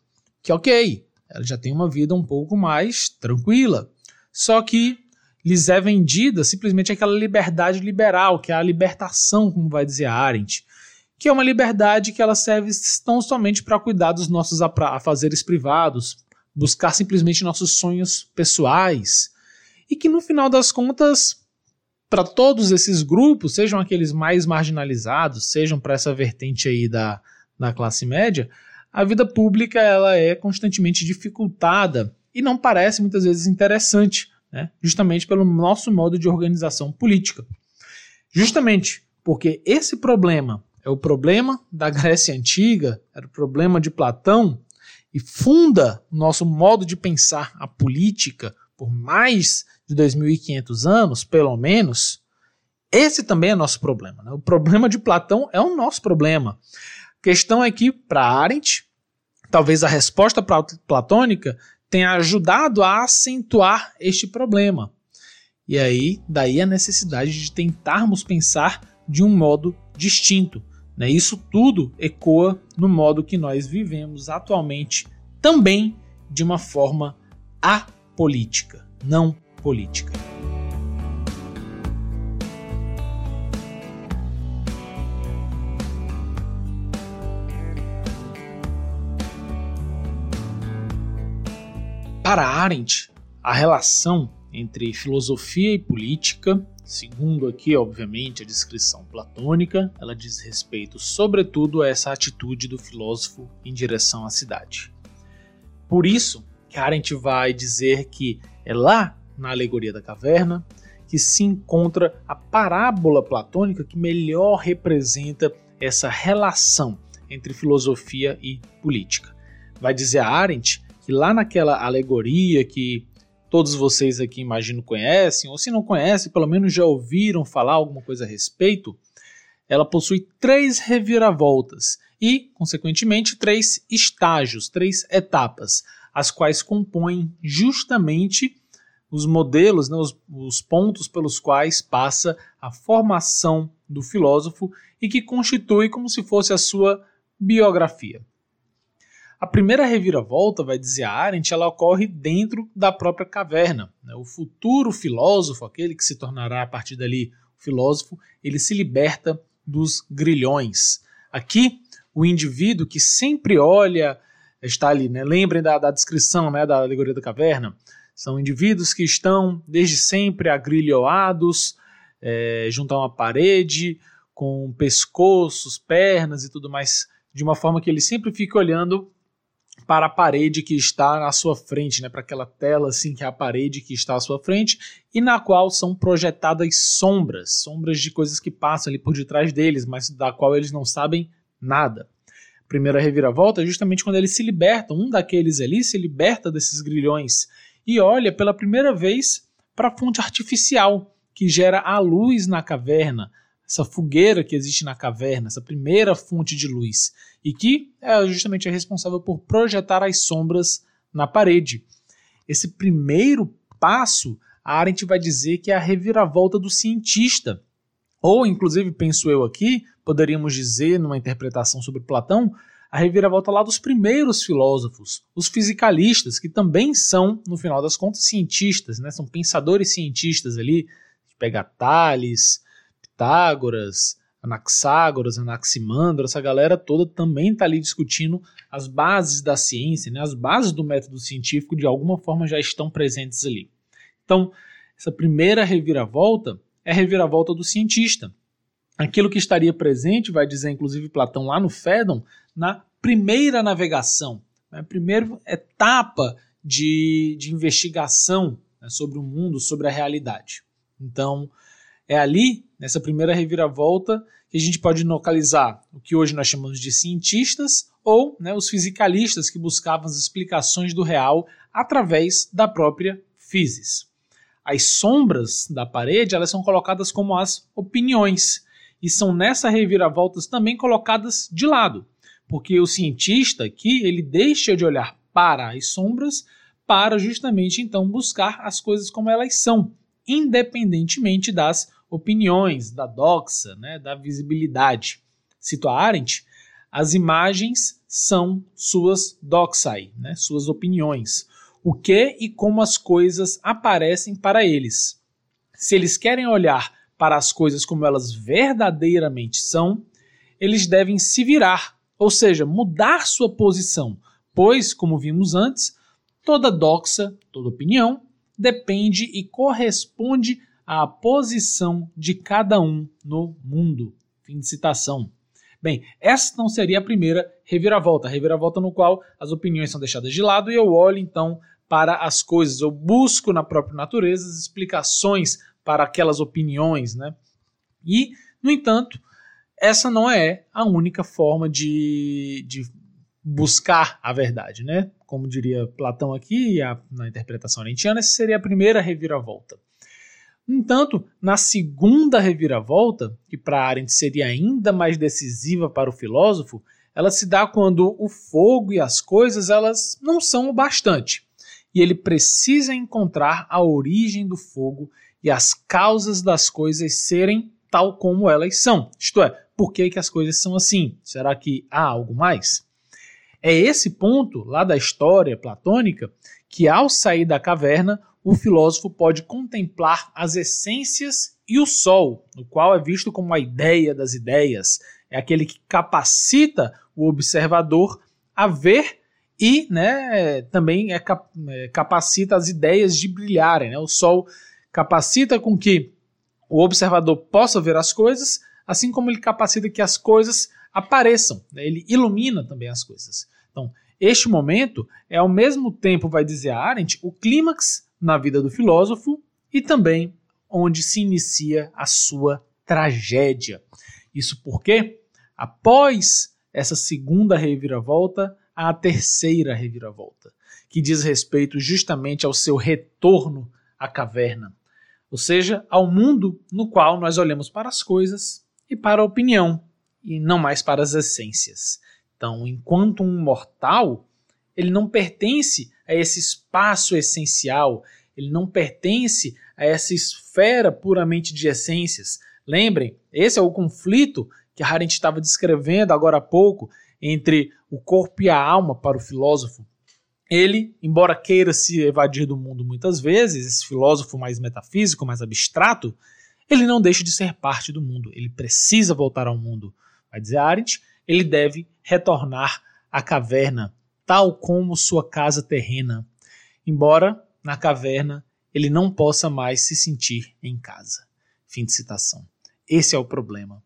que ok, ela já tem uma vida um pouco mais tranquila. Só que lhes é vendida simplesmente aquela liberdade liberal, que é a libertação, como vai dizer Arendt, que é uma liberdade que ela serve tão somente para cuidar dos nossos afazeres privados, buscar simplesmente nossos sonhos pessoais, e que no final das contas, para todos esses grupos, sejam aqueles mais marginalizados, sejam para essa vertente aí da, da classe média, a vida pública ela é constantemente dificultada e não parece muitas vezes interessante, né? justamente pelo nosso modo de organização política. Justamente porque esse problema é o problema da Grécia Antiga, era o problema de Platão, e funda nosso modo de pensar a política por mais de 2.500 anos, pelo menos, esse também é nosso problema. Né? O problema de Platão é o nosso problema. A questão é que, para Arendt, talvez a resposta platônica tenha ajudado a acentuar este problema. E aí, daí a necessidade de tentarmos pensar de um modo distinto. Né? Isso tudo ecoa no modo que nós vivemos atualmente, também de uma forma apolítica, não política. Para Arendt, a relação entre filosofia e política, segundo aqui, obviamente, a descrição platônica, ela diz respeito, sobretudo, a essa atitude do filósofo em direção à cidade. Por isso, Arendt vai dizer que é lá na alegoria da caverna que se encontra a parábola platônica que melhor representa essa relação entre filosofia e política. Vai dizer a Arendt que lá naquela alegoria que todos vocês aqui imagino conhecem, ou se não conhecem, pelo menos já ouviram falar alguma coisa a respeito, ela possui três reviravoltas e, consequentemente, três estágios, três etapas, as quais compõem justamente os modelos, né, os, os pontos pelos quais passa a formação do filósofo e que constitui como se fosse a sua biografia. A primeira reviravolta, vai dizer a Arendt, ela ocorre dentro da própria caverna. Né? O futuro filósofo, aquele que se tornará a partir dali filósofo, ele se liberta dos grilhões. Aqui, o indivíduo que sempre olha, está ali, né? lembrem da, da descrição né, da alegoria da caverna, são indivíduos que estão desde sempre agrilhoados é, junto a uma parede, com pescoços, pernas e tudo mais, de uma forma que ele sempre fica olhando para a parede que está na sua frente, né, para aquela tela assim que é a parede que está à sua frente e na qual são projetadas sombras, sombras de coisas que passam ali por detrás deles, mas da qual eles não sabem nada. A primeira reviravolta é justamente quando eles se libertam, um daqueles ali se liberta desses grilhões e olha pela primeira vez para a fonte artificial que gera a luz na caverna, essa fogueira que existe na caverna, essa primeira fonte de luz, e que é justamente responsável por projetar as sombras na parede. Esse primeiro passo, a Arendt vai dizer que é a reviravolta do cientista. Ou, inclusive, penso eu aqui, poderíamos dizer, numa interpretação sobre Platão, a reviravolta lá dos primeiros filósofos, os fisicalistas, que também são, no final das contas, cientistas, né? são pensadores cientistas ali, pega Tales, Pitágoras, Anaxágoras, Anaximandro, essa galera toda também está ali discutindo as bases da ciência, né? as bases do método científico de alguma forma já estão presentes ali. Então, essa primeira reviravolta é a reviravolta do cientista. Aquilo que estaria presente, vai dizer inclusive Platão lá no Fédon, na primeira navegação, né? primeira etapa de, de investigação né? sobre o mundo, sobre a realidade. Então, é ali, nessa primeira reviravolta, que a gente pode localizar o que hoje nós chamamos de cientistas ou né, os fisicalistas que buscavam as explicações do real através da própria physis. As sombras da parede elas são colocadas como as opiniões e são nessa reviravoltas também colocadas de lado, porque o cientista aqui ele deixa de olhar para as sombras para justamente então buscar as coisas como elas são, independentemente das opiniões, da doxa, né, da visibilidade. Cito a Arendt, as imagens são suas doxai, né, suas opiniões. O que e como as coisas aparecem para eles. Se eles querem olhar para as coisas como elas verdadeiramente são, eles devem se virar, ou seja, mudar sua posição, pois, como vimos antes, toda doxa, toda opinião, depende e corresponde à posição de cada um no mundo. Fim de citação. Bem, essa não seria a primeira reviravolta, a reviravolta no qual as opiniões são deixadas de lado e eu olho então para as coisas, eu busco na própria natureza as explicações para aquelas opiniões, né? E, no entanto, essa não é a única forma de, de buscar a verdade, né? Como diria Platão aqui, a, na interpretação arentiana, essa seria a primeira reviravolta. No entanto, na segunda reviravolta, que para Arendt seria ainda mais decisiva para o filósofo, ela se dá quando o fogo e as coisas elas não são o bastante. E ele precisa encontrar a origem do fogo e as causas das coisas serem tal como elas são. Isto é, por que, que as coisas são assim? Será que há algo mais? É esse ponto lá da história platônica que, ao sair da caverna, o filósofo pode contemplar as essências e o sol, no qual é visto como a ideia das ideias. É aquele que capacita o observador a ver e né, também é, é, capacita as ideias de brilharem. Né? O sol capacita com que o observador possa ver as coisas, assim como ele capacita que as coisas apareçam. Né? Ele ilumina também as coisas. Então, este momento é ao mesmo tempo, vai dizer a Arendt, o clímax na vida do filósofo e também onde se inicia a sua tragédia. Isso porque, após essa segunda reviravolta, há a terceira reviravolta, que diz respeito justamente ao seu retorno à caverna, ou seja, ao mundo no qual nós olhamos para as coisas e para a opinião, e não mais para as essências. Então, enquanto um mortal, ele não pertence a esse espaço essencial, ele não pertence a essa esfera puramente de essências. Lembrem, esse é o conflito que Arendt estava descrevendo agora há pouco entre o corpo e a alma para o filósofo. Ele, embora queira se evadir do mundo muitas vezes, esse filósofo mais metafísico, mais abstrato, ele não deixa de ser parte do mundo. Ele precisa voltar ao mundo. Vai dizer Arendt, ele deve retornar à caverna, tal como sua casa terrena, embora na caverna ele não possa mais se sentir em casa. Fim de citação. Esse é o problema.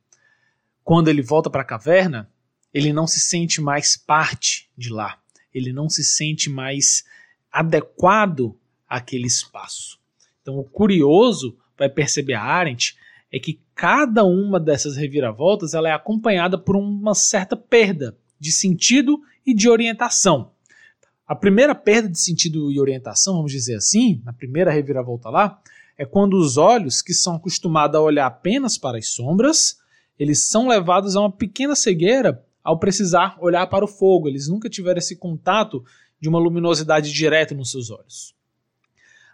Quando ele volta para a caverna, ele não se sente mais parte de lá. Ele não se sente mais adequado àquele espaço. Então, o curioso, vai perceber a Arendt, é que cada uma dessas reviravoltas ela é acompanhada por uma certa perda de sentido e de orientação. A primeira perda de sentido e orientação, vamos dizer assim, na primeira reviravolta lá, é quando os olhos, que são acostumados a olhar apenas para as sombras, eles são levados a uma pequena cegueira ao precisar olhar para o fogo. Eles nunca tiveram esse contato de uma luminosidade direta nos seus olhos.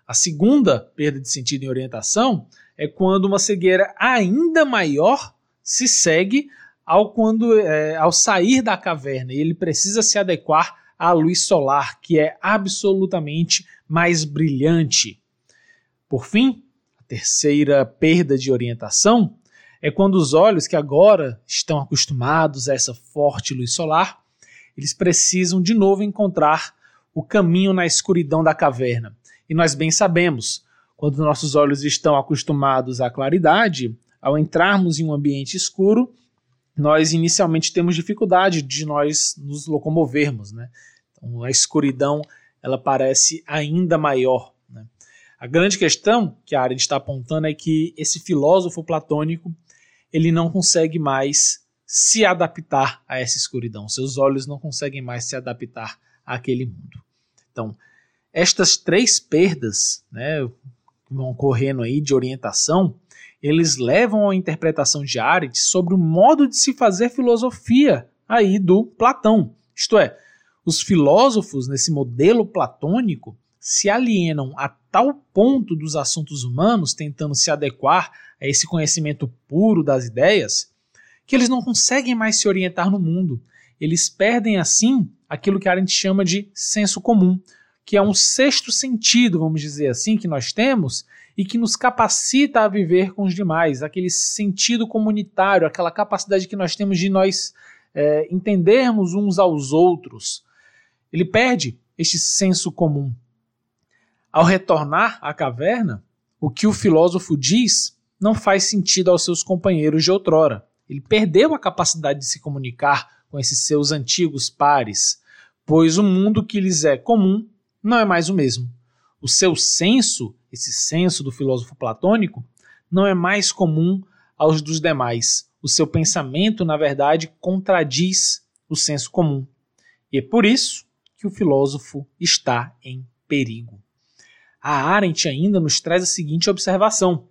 A segunda perda de sentido e orientação é quando uma cegueira ainda maior se segue ao, quando, é, ao sair da caverna e ele precisa se adequar à luz solar, que é absolutamente mais brilhante. Por fim, a terceira perda de orientação é quando os olhos, que agora estão acostumados a essa forte luz solar, eles precisam de novo encontrar o caminho na escuridão da caverna. E nós bem sabemos, quando nossos olhos estão acostumados à claridade, ao entrarmos em um ambiente escuro, nós inicialmente temos dificuldade de nós nos locomovermos, né? Então, a escuridão ela parece ainda maior. Né? A grande questão que a Arendt está apontando é que esse filósofo platônico ele não consegue mais se adaptar a essa escuridão. Seus olhos não conseguem mais se adaptar àquele mundo. Então, estas três perdas, né, vão correndo aí de orientação, eles levam à interpretação de Arendt sobre o modo de se fazer filosofia aí do Platão. Isto é, os filósofos nesse modelo platônico, se alienam a tal ponto dos assuntos humanos, tentando se adequar a esse conhecimento puro das ideias, que eles não conseguem mais se orientar no mundo. Eles perdem, assim, aquilo que a gente chama de senso comum, que é um sexto sentido, vamos dizer assim, que nós temos e que nos capacita a viver com os demais, aquele sentido comunitário, aquela capacidade que nós temos de nós é, entendermos uns aos outros. Ele perde este senso comum. Ao retornar à caverna, o que o filósofo diz não faz sentido aos seus companheiros de outrora. Ele perdeu a capacidade de se comunicar com esses seus antigos pares, pois o mundo que lhes é comum não é mais o mesmo. O seu senso, esse senso do filósofo platônico, não é mais comum aos dos demais. O seu pensamento, na verdade, contradiz o senso comum. E é por isso que o filósofo está em perigo. A Arendt ainda nos traz a seguinte observação: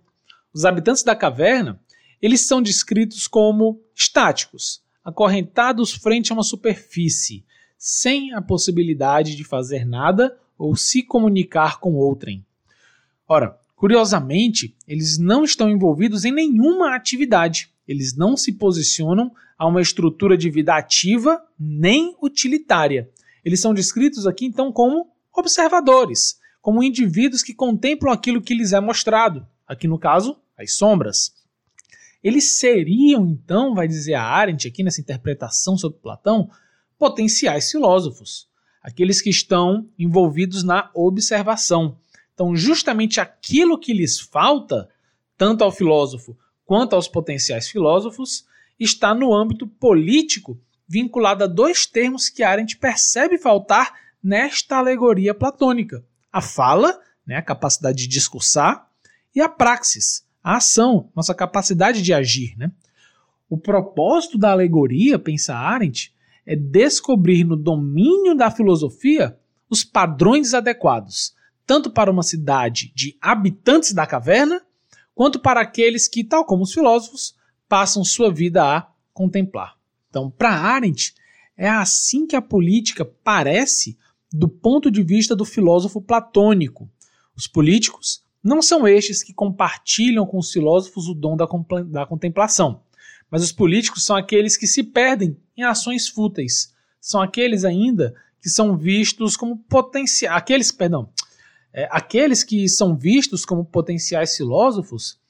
os habitantes da caverna eles são descritos como estáticos, acorrentados frente a uma superfície, sem a possibilidade de fazer nada ou se comunicar com outrem. Ora, curiosamente, eles não estão envolvidos em nenhuma atividade. Eles não se posicionam a uma estrutura de vida ativa nem utilitária. Eles são descritos aqui então como observadores, como indivíduos que contemplam aquilo que lhes é mostrado, aqui no caso, as sombras. Eles seriam, então, vai dizer a Arendt aqui nessa interpretação sobre Platão, potenciais filósofos, aqueles que estão envolvidos na observação. Então, justamente aquilo que lhes falta, tanto ao filósofo quanto aos potenciais filósofos, está no âmbito político, vinculado a dois termos que Arendt percebe faltar nesta alegoria platônica: a fala, né, a capacidade de discursar, e a praxis, a ação, nossa capacidade de agir. Né? O propósito da alegoria, pensa Arendt, é descobrir no domínio da filosofia os padrões adequados, tanto para uma cidade de habitantes da caverna, quanto para aqueles que, tal como os filósofos, passam sua vida a contemplar. Então, para Arendt, é assim que a política parece do ponto de vista do filósofo platônico. Os políticos não são estes que compartilham com os filósofos o dom da, da contemplação, mas os políticos são aqueles que se perdem em ações fúteis. São aqueles ainda que são vistos como potenciais, aqueles, perdão, é, aqueles que são vistos como potenciais filósofos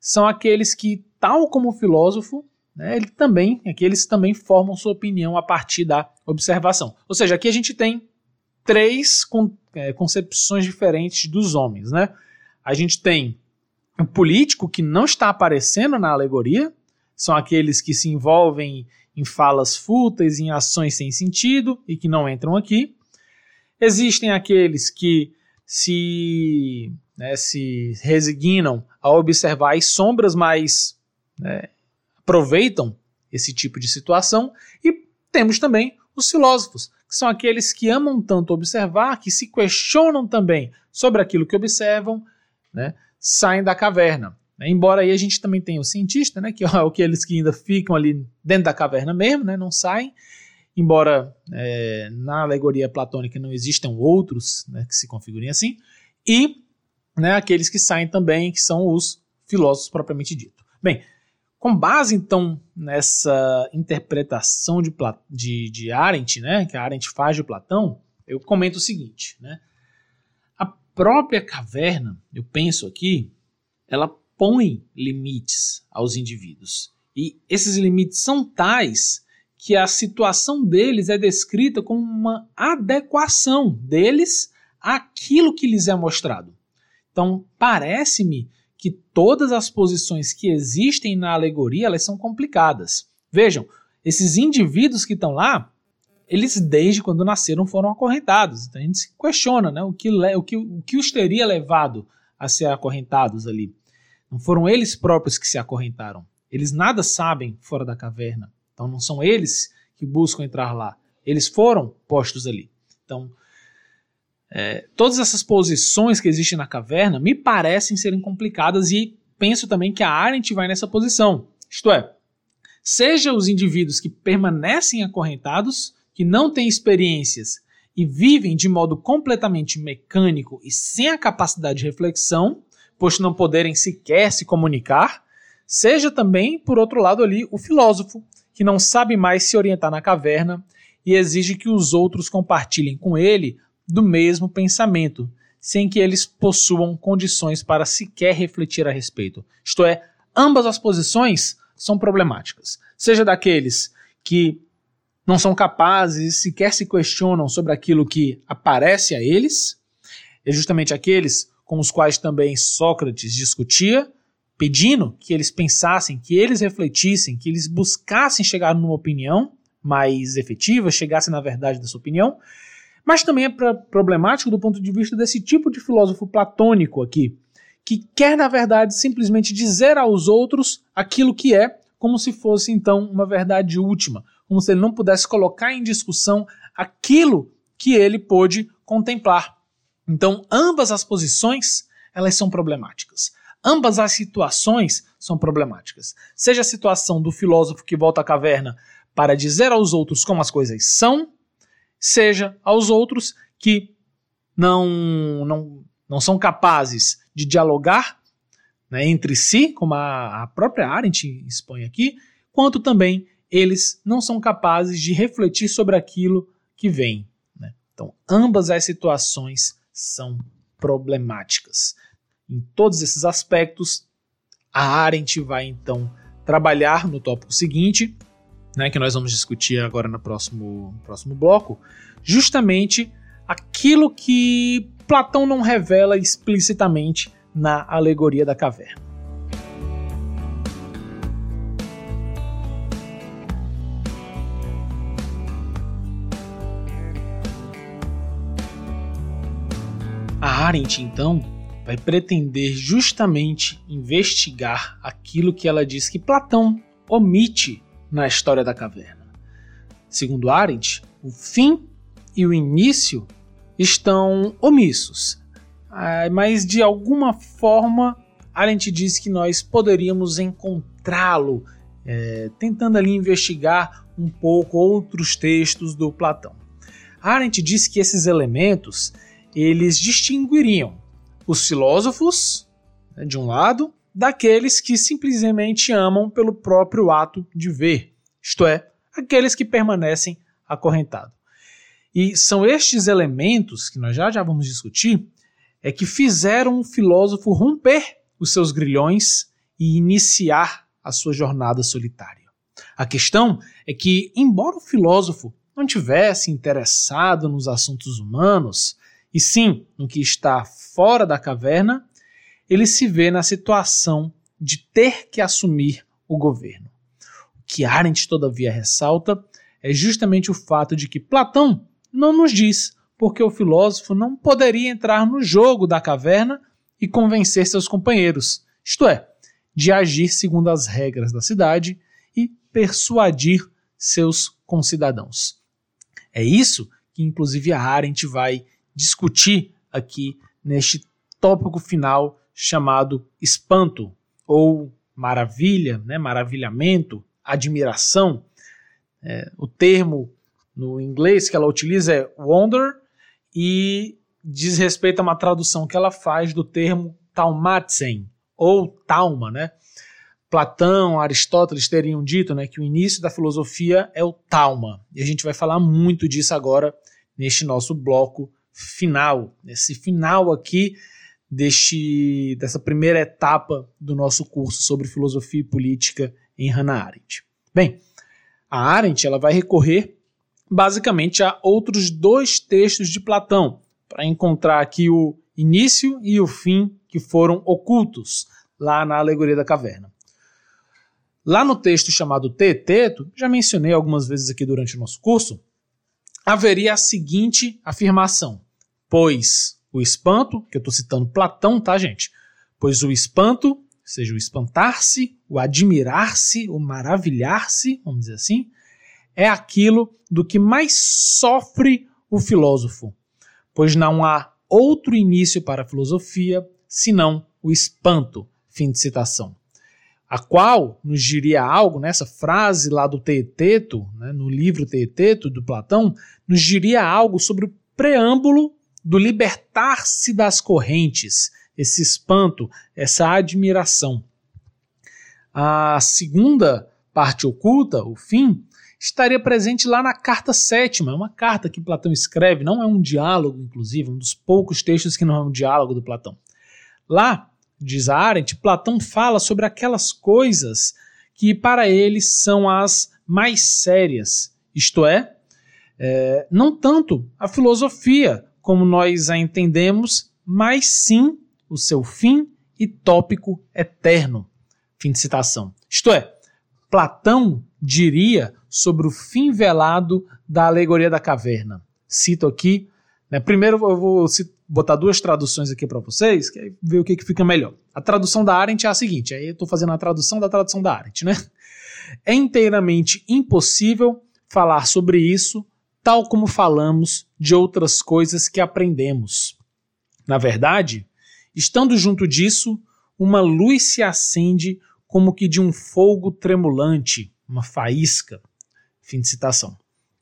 são aqueles que, tal como o filósofo, né, ele também, aqueles também formam sua opinião a partir da observação. Ou seja, aqui a gente tem três con é, concepções diferentes dos homens, né? A gente tem o político que não está aparecendo na alegoria, são aqueles que se envolvem em falas fúteis, em ações sem sentido e que não entram aqui. Existem aqueles que se, né, se resignam a observar as sombras, mas né, aproveitam esse tipo de situação. E temos também os filósofos, que são aqueles que amam tanto observar, que se questionam também sobre aquilo que observam né, saem da caverna. Embora aí a gente também tenha o cientista, né, que é aqueles que ainda ficam ali dentro da caverna mesmo, né, não saem. Embora é, na alegoria platônica não existam outros né, que se configurem assim. E né, aqueles que saem também, que são os filósofos propriamente dito. Bem, com base então nessa interpretação de, de, de Arendt, né, que a Arendt faz de Platão, eu comento o seguinte, né, própria caverna, eu penso aqui, ela põe limites aos indivíduos. E esses limites são tais que a situação deles é descrita como uma adequação deles àquilo que lhes é mostrado. Então, parece-me que todas as posições que existem na alegoria, elas são complicadas. Vejam, esses indivíduos que estão lá, eles desde quando nasceram foram acorrentados. Então a gente se questiona né, o, que, o, que, o que os teria levado a ser acorrentados ali. Não foram eles próprios que se acorrentaram. Eles nada sabem fora da caverna. Então não são eles que buscam entrar lá. Eles foram postos ali. Então, é, todas essas posições que existem na caverna me parecem serem complicadas e penso também que a Arendt vai nessa posição. Isto é, seja os indivíduos que permanecem acorrentados, que não têm experiências e vivem de modo completamente mecânico e sem a capacidade de reflexão, pois não poderem sequer se comunicar, seja também, por outro lado, ali o filósofo, que não sabe mais se orientar na caverna e exige que os outros compartilhem com ele do mesmo pensamento, sem que eles possuam condições para sequer refletir a respeito. Isto é, ambas as posições são problemáticas. Seja daqueles que não são capazes, sequer se questionam sobre aquilo que aparece a eles, é justamente aqueles com os quais também Sócrates discutia, pedindo que eles pensassem, que eles refletissem, que eles buscassem chegar numa opinião mais efetiva, chegassem na verdade dessa opinião, mas também é problemático do ponto de vista desse tipo de filósofo platônico aqui, que quer, na verdade, simplesmente dizer aos outros aquilo que é, como se fosse então uma verdade última, como se ele não pudesse colocar em discussão aquilo que ele pôde contemplar. Então, ambas as posições, elas são problemáticas. Ambas as situações são problemáticas. Seja a situação do filósofo que volta à caverna para dizer aos outros como as coisas são, seja aos outros que não, não, não são capazes de dialogar né, entre si, como a, a própria Arendt expõe aqui, quanto também eles não são capazes de refletir sobre aquilo que vem. Né? Então, ambas as situações são problemáticas. Em todos esses aspectos, a Arendt vai então trabalhar no tópico seguinte, né, que nós vamos discutir agora no próximo, próximo bloco, justamente aquilo que Platão não revela explicitamente na alegoria da caverna. A Arendt, então, vai pretender justamente investigar aquilo que ela diz que Platão omite na história da caverna. Segundo Arendt, o fim e o início estão omissos, ah, mas de alguma forma Arendt diz que nós poderíamos encontrá-lo, é, tentando ali investigar um pouco outros textos do Platão. Arendt diz que esses elementos eles distinguiriam os filósofos, né, de um lado, daqueles que simplesmente amam pelo próprio ato de ver, isto é, aqueles que permanecem acorrentados. E são estes elementos que nós já já vamos discutir é que fizeram o filósofo romper os seus grilhões e iniciar a sua jornada solitária. A questão é que, embora o filósofo não tivesse interessado nos assuntos humanos, e sim no que está fora da caverna, ele se vê na situação de ter que assumir o governo. O que Arendt, todavia, ressalta é justamente o fato de que Platão não nos diz porque o filósofo não poderia entrar no jogo da caverna e convencer seus companheiros, isto é, de agir segundo as regras da cidade e persuadir seus concidadãos. É isso que, inclusive, a Arendt vai discutir aqui neste tópico final chamado espanto ou maravilha, né, maravilhamento, admiração. É, o termo no inglês que ela utiliza é wonder e diz respeito a uma tradução que ela faz do termo taumatzen ou talma, né? Platão, Aristóteles teriam dito né, que o início da filosofia é o talma. E a gente vai falar muito disso agora neste nosso bloco final, nesse final aqui deste, dessa primeira etapa do nosso curso sobre filosofia e política em Hannah Arendt. Bem, a Arendt ela vai recorrer basicamente a outros dois textos de Platão para encontrar aqui o início e o fim que foram ocultos lá na Alegoria da Caverna. Lá no texto chamado Teeteto, já mencionei algumas vezes aqui durante o nosso curso, haveria a seguinte afirmação: Pois o espanto, que eu estou citando Platão, tá, gente? Pois o espanto, ou seja, o espantar-se, o admirar-se, o maravilhar-se, vamos dizer assim, é aquilo do que mais sofre o filósofo, pois não há outro início para a filosofia senão o espanto. Fim de citação. A qual nos diria algo, nessa frase lá do Teeteto, né, no livro Teeteto do Platão, nos diria algo sobre o preâmbulo do libertar-se das correntes, esse espanto, essa admiração. A segunda parte oculta, o fim, estaria presente lá na carta sétima, é uma carta que Platão escreve, não é um diálogo, inclusive, um dos poucos textos que não é um diálogo do Platão. Lá, diz Arendt, Platão fala sobre aquelas coisas que para ele são as mais sérias, isto é, é não tanto a filosofia como nós a entendemos, mas sim o seu fim e tópico eterno. Fim de citação. Isto é, Platão diria sobre o fim velado da alegoria da caverna. Cito aqui, né, primeiro eu vou botar duas traduções aqui para vocês, que aí ver o que, que fica melhor. A tradução da Arendt é a seguinte, aí eu estou fazendo a tradução da tradução da Arendt, né? É inteiramente impossível falar sobre isso tal como falamos de outras coisas que aprendemos. Na verdade, estando junto disso, uma luz se acende como que de um fogo tremulante, uma faísca. Fim de citação.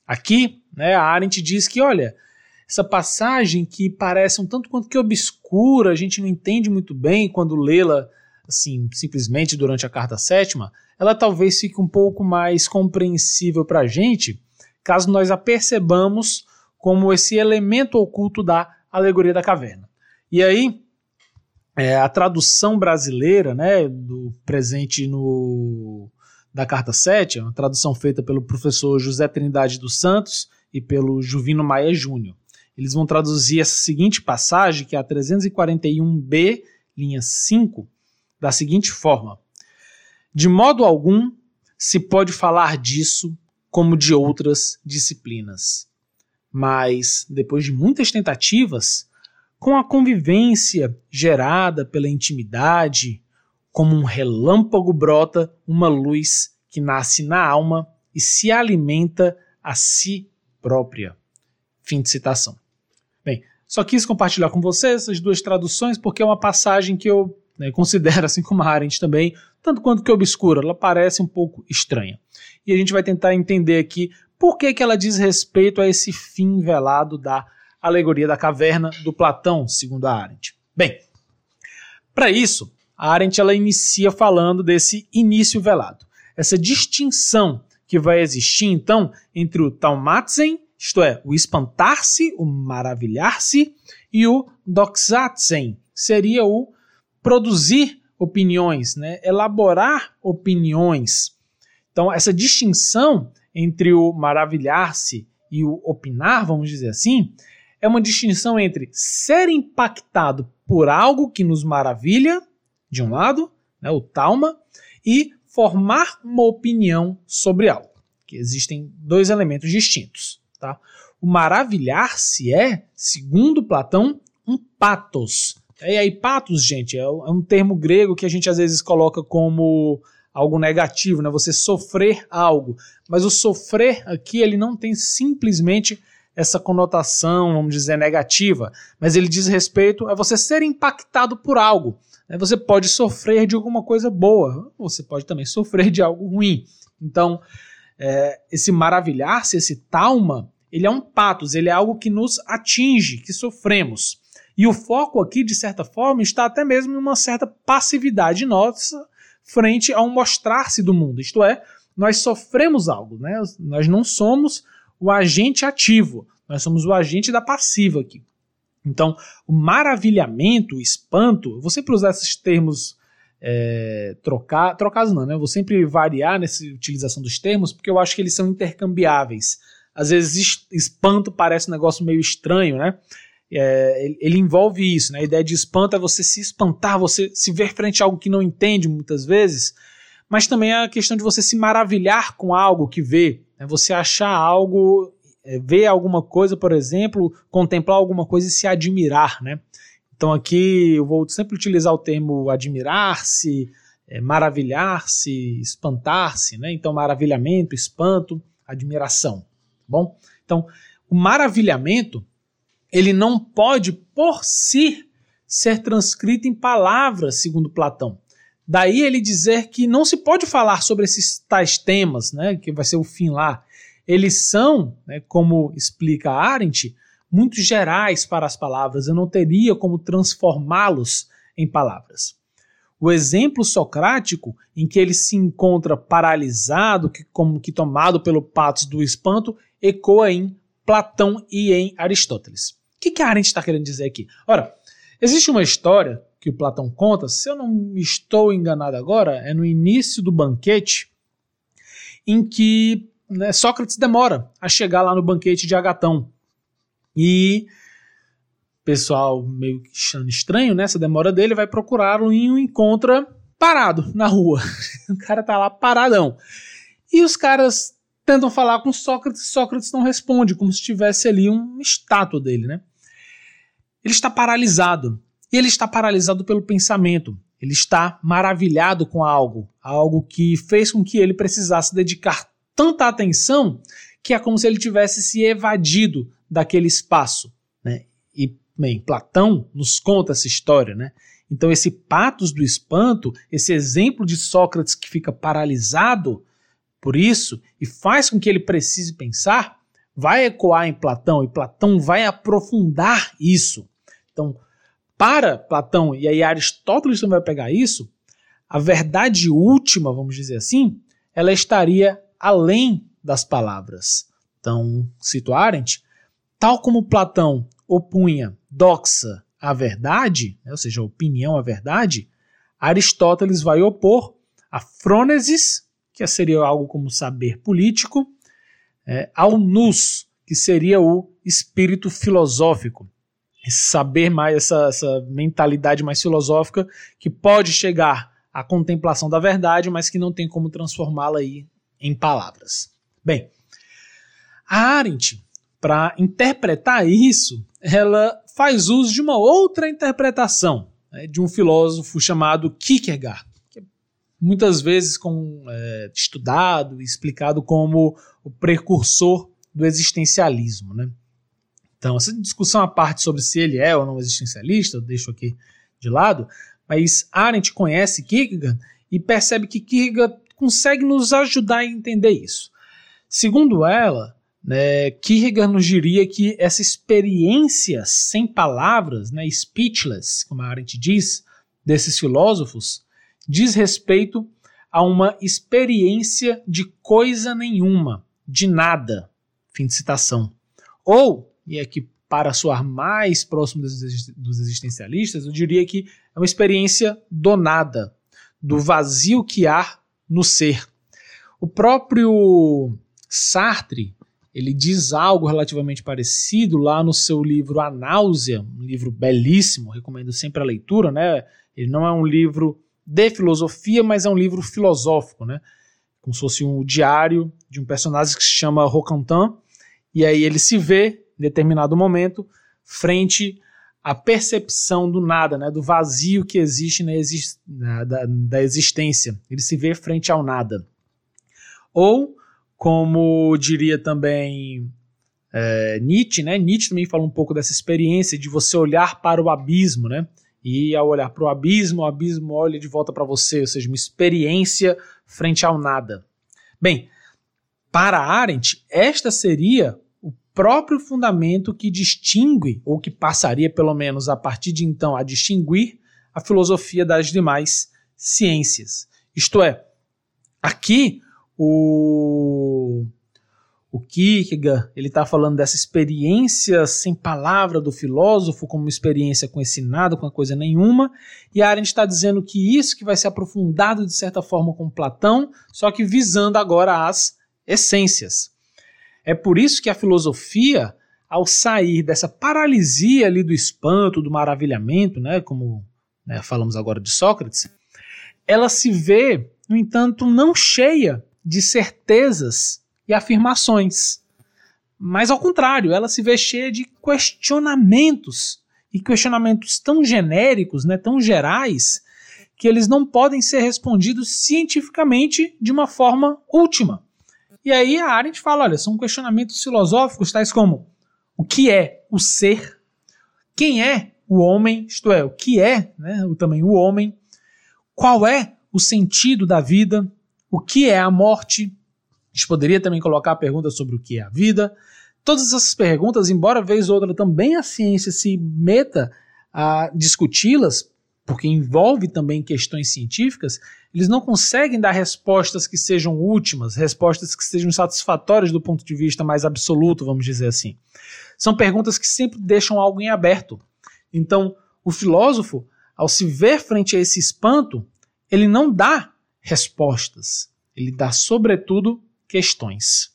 Aqui, né, a Arendt diz que, olha, essa passagem que parece um tanto quanto que obscura, a gente não entende muito bem quando lê-la assim, simplesmente durante a carta sétima, ela talvez fique um pouco mais compreensível para a gente, caso nós a percebamos como esse elemento oculto da alegoria da caverna. E aí, é, a tradução brasileira, né, do presente no da carta 7, é uma tradução feita pelo professor José Trindade dos Santos e pelo Juvino Maia Júnior. Eles vão traduzir essa seguinte passagem, que é a 341b, linha 5, da seguinte forma: De modo algum se pode falar disso como de outras disciplinas. Mas, depois de muitas tentativas, com a convivência gerada pela intimidade, como um relâmpago brota uma luz que nasce na alma e se alimenta a si própria. Fim de citação. Bem, só quis compartilhar com vocês essas duas traduções porque é uma passagem que eu né, considero, assim como a Arendt também, tanto quanto que obscura, ela parece um pouco estranha. E a gente vai tentar entender aqui por que, que ela diz respeito a esse fim velado da alegoria da caverna do Platão, segundo a Arendt. Bem, para isso, a Arendt ela inicia falando desse início velado, essa distinção que vai existir então entre o Taumatzen, isto é, o espantar-se, o maravilhar-se, e o Doxatzen, seria o produzir opiniões, né? elaborar opiniões. Então, essa distinção entre o maravilhar-se e o opinar, vamos dizer assim, é uma distinção entre ser impactado por algo que nos maravilha, de um lado, né, o talma, e formar uma opinião sobre algo. Que existem dois elementos distintos. Tá? O maravilhar-se é, segundo Platão, um patos. E aí, patos, gente, é um termo grego que a gente às vezes coloca como algo negativo, né? Você sofrer algo. Mas o sofrer aqui, ele não tem simplesmente essa conotação, vamos dizer, negativa, mas ele diz respeito a você ser impactado por algo. Né? Você pode sofrer de alguma coisa boa, você pode também sofrer de algo ruim. Então, é, esse maravilhar-se, esse talma, ele é um patos, ele é algo que nos atinge, que sofremos. E o foco aqui, de certa forma, está até mesmo em uma certa passividade nossa frente ao mostrar-se do mundo. Isto é, nós sofremos algo, né? nós não somos o agente ativo, nós somos o agente da passiva aqui. Então, o maravilhamento, o espanto, eu vou sempre usar esses termos é, trocar, trocados não, né? Eu vou sempre variar nessa utilização dos termos, porque eu acho que eles são intercambiáveis. Às vezes, espanto parece um negócio meio estranho, né? É, ele, envolve isso, né? A ideia de espanto é você se espantar, você se ver frente a algo que não entende muitas vezes, mas também é a questão de você se maravilhar com algo que vê, né? você achar algo, é, ver alguma coisa, por exemplo, contemplar alguma coisa e se admirar, né? Então aqui eu vou sempre utilizar o termo admirar-se, é, maravilhar-se, espantar-se, né? Então maravilhamento, espanto, admiração, tá bom? Então o maravilhamento ele não pode por si ser transcrito em palavras, segundo Platão. Daí ele dizer que não se pode falar sobre esses tais temas, né, que vai ser o fim lá. Eles são, né, como explica Arendt, muito gerais para as palavras, eu não teria como transformá-los em palavras. O exemplo socrático, em que ele se encontra paralisado, que, como que tomado pelo patos do espanto, ecoa em Platão e em Aristóteles. Que, que a Arendt está querendo dizer aqui? Ora, existe uma história que o Platão conta, se eu não estou enganado agora, é no início do banquete, em que né, Sócrates demora a chegar lá no banquete de Agatão. E pessoal meio que achando estranho né, demora dele, vai procurá-lo e o encontra parado na rua. [LAUGHS] o cara tá lá paradão. E os caras tentam falar com Sócrates, Sócrates não responde, como se tivesse ali uma estátua dele, né? Ele está paralisado. E ele está paralisado pelo pensamento. Ele está maravilhado com algo, algo que fez com que ele precisasse dedicar tanta atenção que é como se ele tivesse se evadido daquele espaço. Né? E, bem, Platão nos conta essa história. Né? Então, esse patos do espanto, esse exemplo de Sócrates que fica paralisado por isso e faz com que ele precise pensar, vai ecoar em Platão e Platão vai aprofundar isso. Então, para Platão, e aí Aristóteles também vai pegar isso, a verdade última, vamos dizer assim, ela estaria além das palavras. Então, cito Arendt, tal como Platão opunha doxa à verdade, né, ou seja, a opinião à verdade, Aristóteles vai opor a frônesis, que seria algo como saber político, é, ao nous, que seria o espírito filosófico saber mais, essa, essa mentalidade mais filosófica que pode chegar à contemplação da verdade, mas que não tem como transformá-la aí em palavras. Bem, a Arendt, para interpretar isso, ela faz uso de uma outra interpretação né, de um filósofo chamado Kierkegaard, que é muitas vezes com, é, estudado e explicado como o precursor do existencialismo. Né? Então, essa discussão à parte sobre se ele é ou não existencialista, eu deixo aqui de lado, mas Arendt conhece Kierkegaard e percebe que Kierkegaard consegue nos ajudar a entender isso. Segundo ela, né, Kierkegaard nos diria que essa experiência sem palavras, né, speechless, como a Arendt diz, desses filósofos, diz respeito a uma experiência de coisa nenhuma, de nada. Fim de citação. Ou e é que para soar mais próximo dos existencialistas, eu diria que é uma experiência do nada, do vazio que há no ser. O próprio Sartre, ele diz algo relativamente parecido lá no seu livro A Náusea, um livro belíssimo, recomendo sempre a leitura, né? Ele não é um livro de filosofia, mas é um livro filosófico, né? Como se fosse um diário de um personagem que se chama Roquentin, e aí ele se vê em determinado momento, frente à percepção do nada, né, do vazio que existe na, na da, da existência. Ele se vê frente ao nada. Ou, como diria também é, Nietzsche, né? Nietzsche também fala um pouco dessa experiência de você olhar para o abismo, né? E ao olhar para o abismo, o abismo olha de volta para você, ou seja, uma experiência frente ao nada. Bem, para Arendt, esta seria próprio fundamento que distingue, ou que passaria pelo menos a partir de então a distinguir, a filosofia das demais ciências. Isto é, aqui o, o Kierkegaard ele está falando dessa experiência sem palavra do filósofo como uma experiência com esse nada, com a coisa nenhuma, e Arendt está dizendo que isso que vai ser aprofundado de certa forma com Platão, só que visando agora as essências. É por isso que a filosofia, ao sair dessa paralisia ali do espanto, do maravilhamento, né, como né, falamos agora de Sócrates, ela se vê, no entanto, não cheia de certezas e afirmações. Mas ao contrário, ela se vê cheia de questionamentos e questionamentos tão genéricos, né, tão gerais, que eles não podem ser respondidos cientificamente de uma forma última. E aí a Arendt fala: olha, são questionamentos filosóficos tais como o que é o ser, quem é o homem, isto é, o que é né, também o homem, qual é o sentido da vida, o que é a morte. A gente poderia também colocar a pergunta sobre o que é a vida. todas essas perguntas, embora vez ou outra também a ciência se meta a discuti-las, porque envolve também questões científicas, eles não conseguem dar respostas que sejam últimas, respostas que sejam satisfatórias do ponto de vista mais absoluto, vamos dizer assim. São perguntas que sempre deixam algo em aberto. Então, o filósofo, ao se ver frente a esse espanto, ele não dá respostas, ele dá, sobretudo, questões.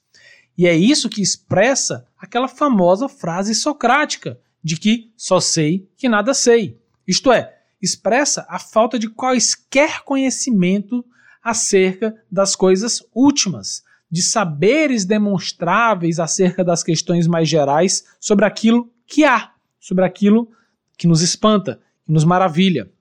E é isso que expressa aquela famosa frase socrática de que só sei que nada sei. Isto é, expressa a falta de quaisquer conhecimento acerca das coisas últimas, de saberes demonstráveis acerca das questões mais gerais sobre aquilo que há, sobre aquilo que nos espanta, que nos maravilha.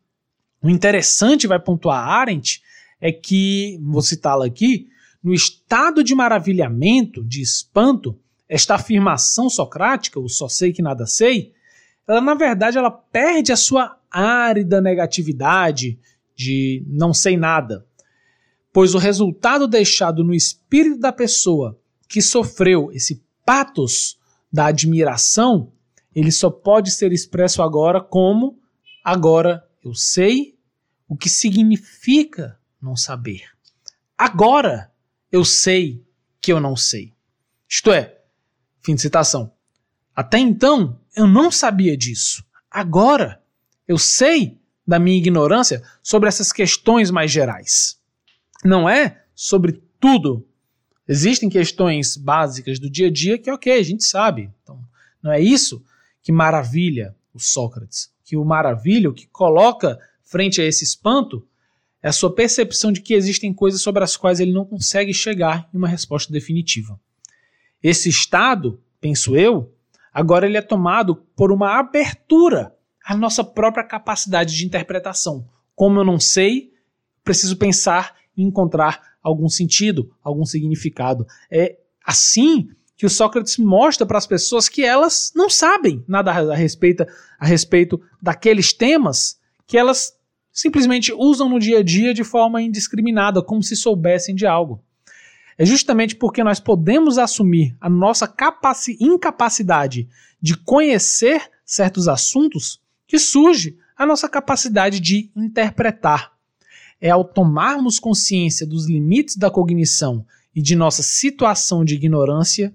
O interessante, vai pontuar Arendt, é que, vou citá-la aqui, no estado de maravilhamento, de espanto, esta afirmação socrática, o só sei que nada sei, ela na verdade ela perde a sua árida negatividade de não sei nada, pois o resultado deixado no espírito da pessoa que sofreu esse patos da admiração, ele só pode ser expresso agora como agora eu sei o que significa não saber. Agora eu sei que eu não sei. Isto é, fim de citação. Até então eu não sabia disso. Agora eu sei da minha ignorância sobre essas questões mais gerais. Não é sobre tudo. Existem questões básicas do dia a dia que, ok, a gente sabe. Então, não é isso que maravilha o Sócrates. Que o maravilha, o que coloca frente a esse espanto, é a sua percepção de que existem coisas sobre as quais ele não consegue chegar em uma resposta definitiva. Esse estado, penso eu, agora ele é tomado por uma abertura à nossa própria capacidade de interpretação. Como eu não sei, preciso pensar e encontrar algum sentido, algum significado. É assim que o Sócrates mostra para as pessoas que elas não sabem nada a respeito, a respeito daqueles temas que elas simplesmente usam no dia a dia de forma indiscriminada, como se soubessem de algo. É justamente porque nós podemos assumir a nossa incapacidade de conhecer certos assuntos que surge a nossa capacidade de interpretar. É ao tomarmos consciência dos limites da cognição e de nossa situação de ignorância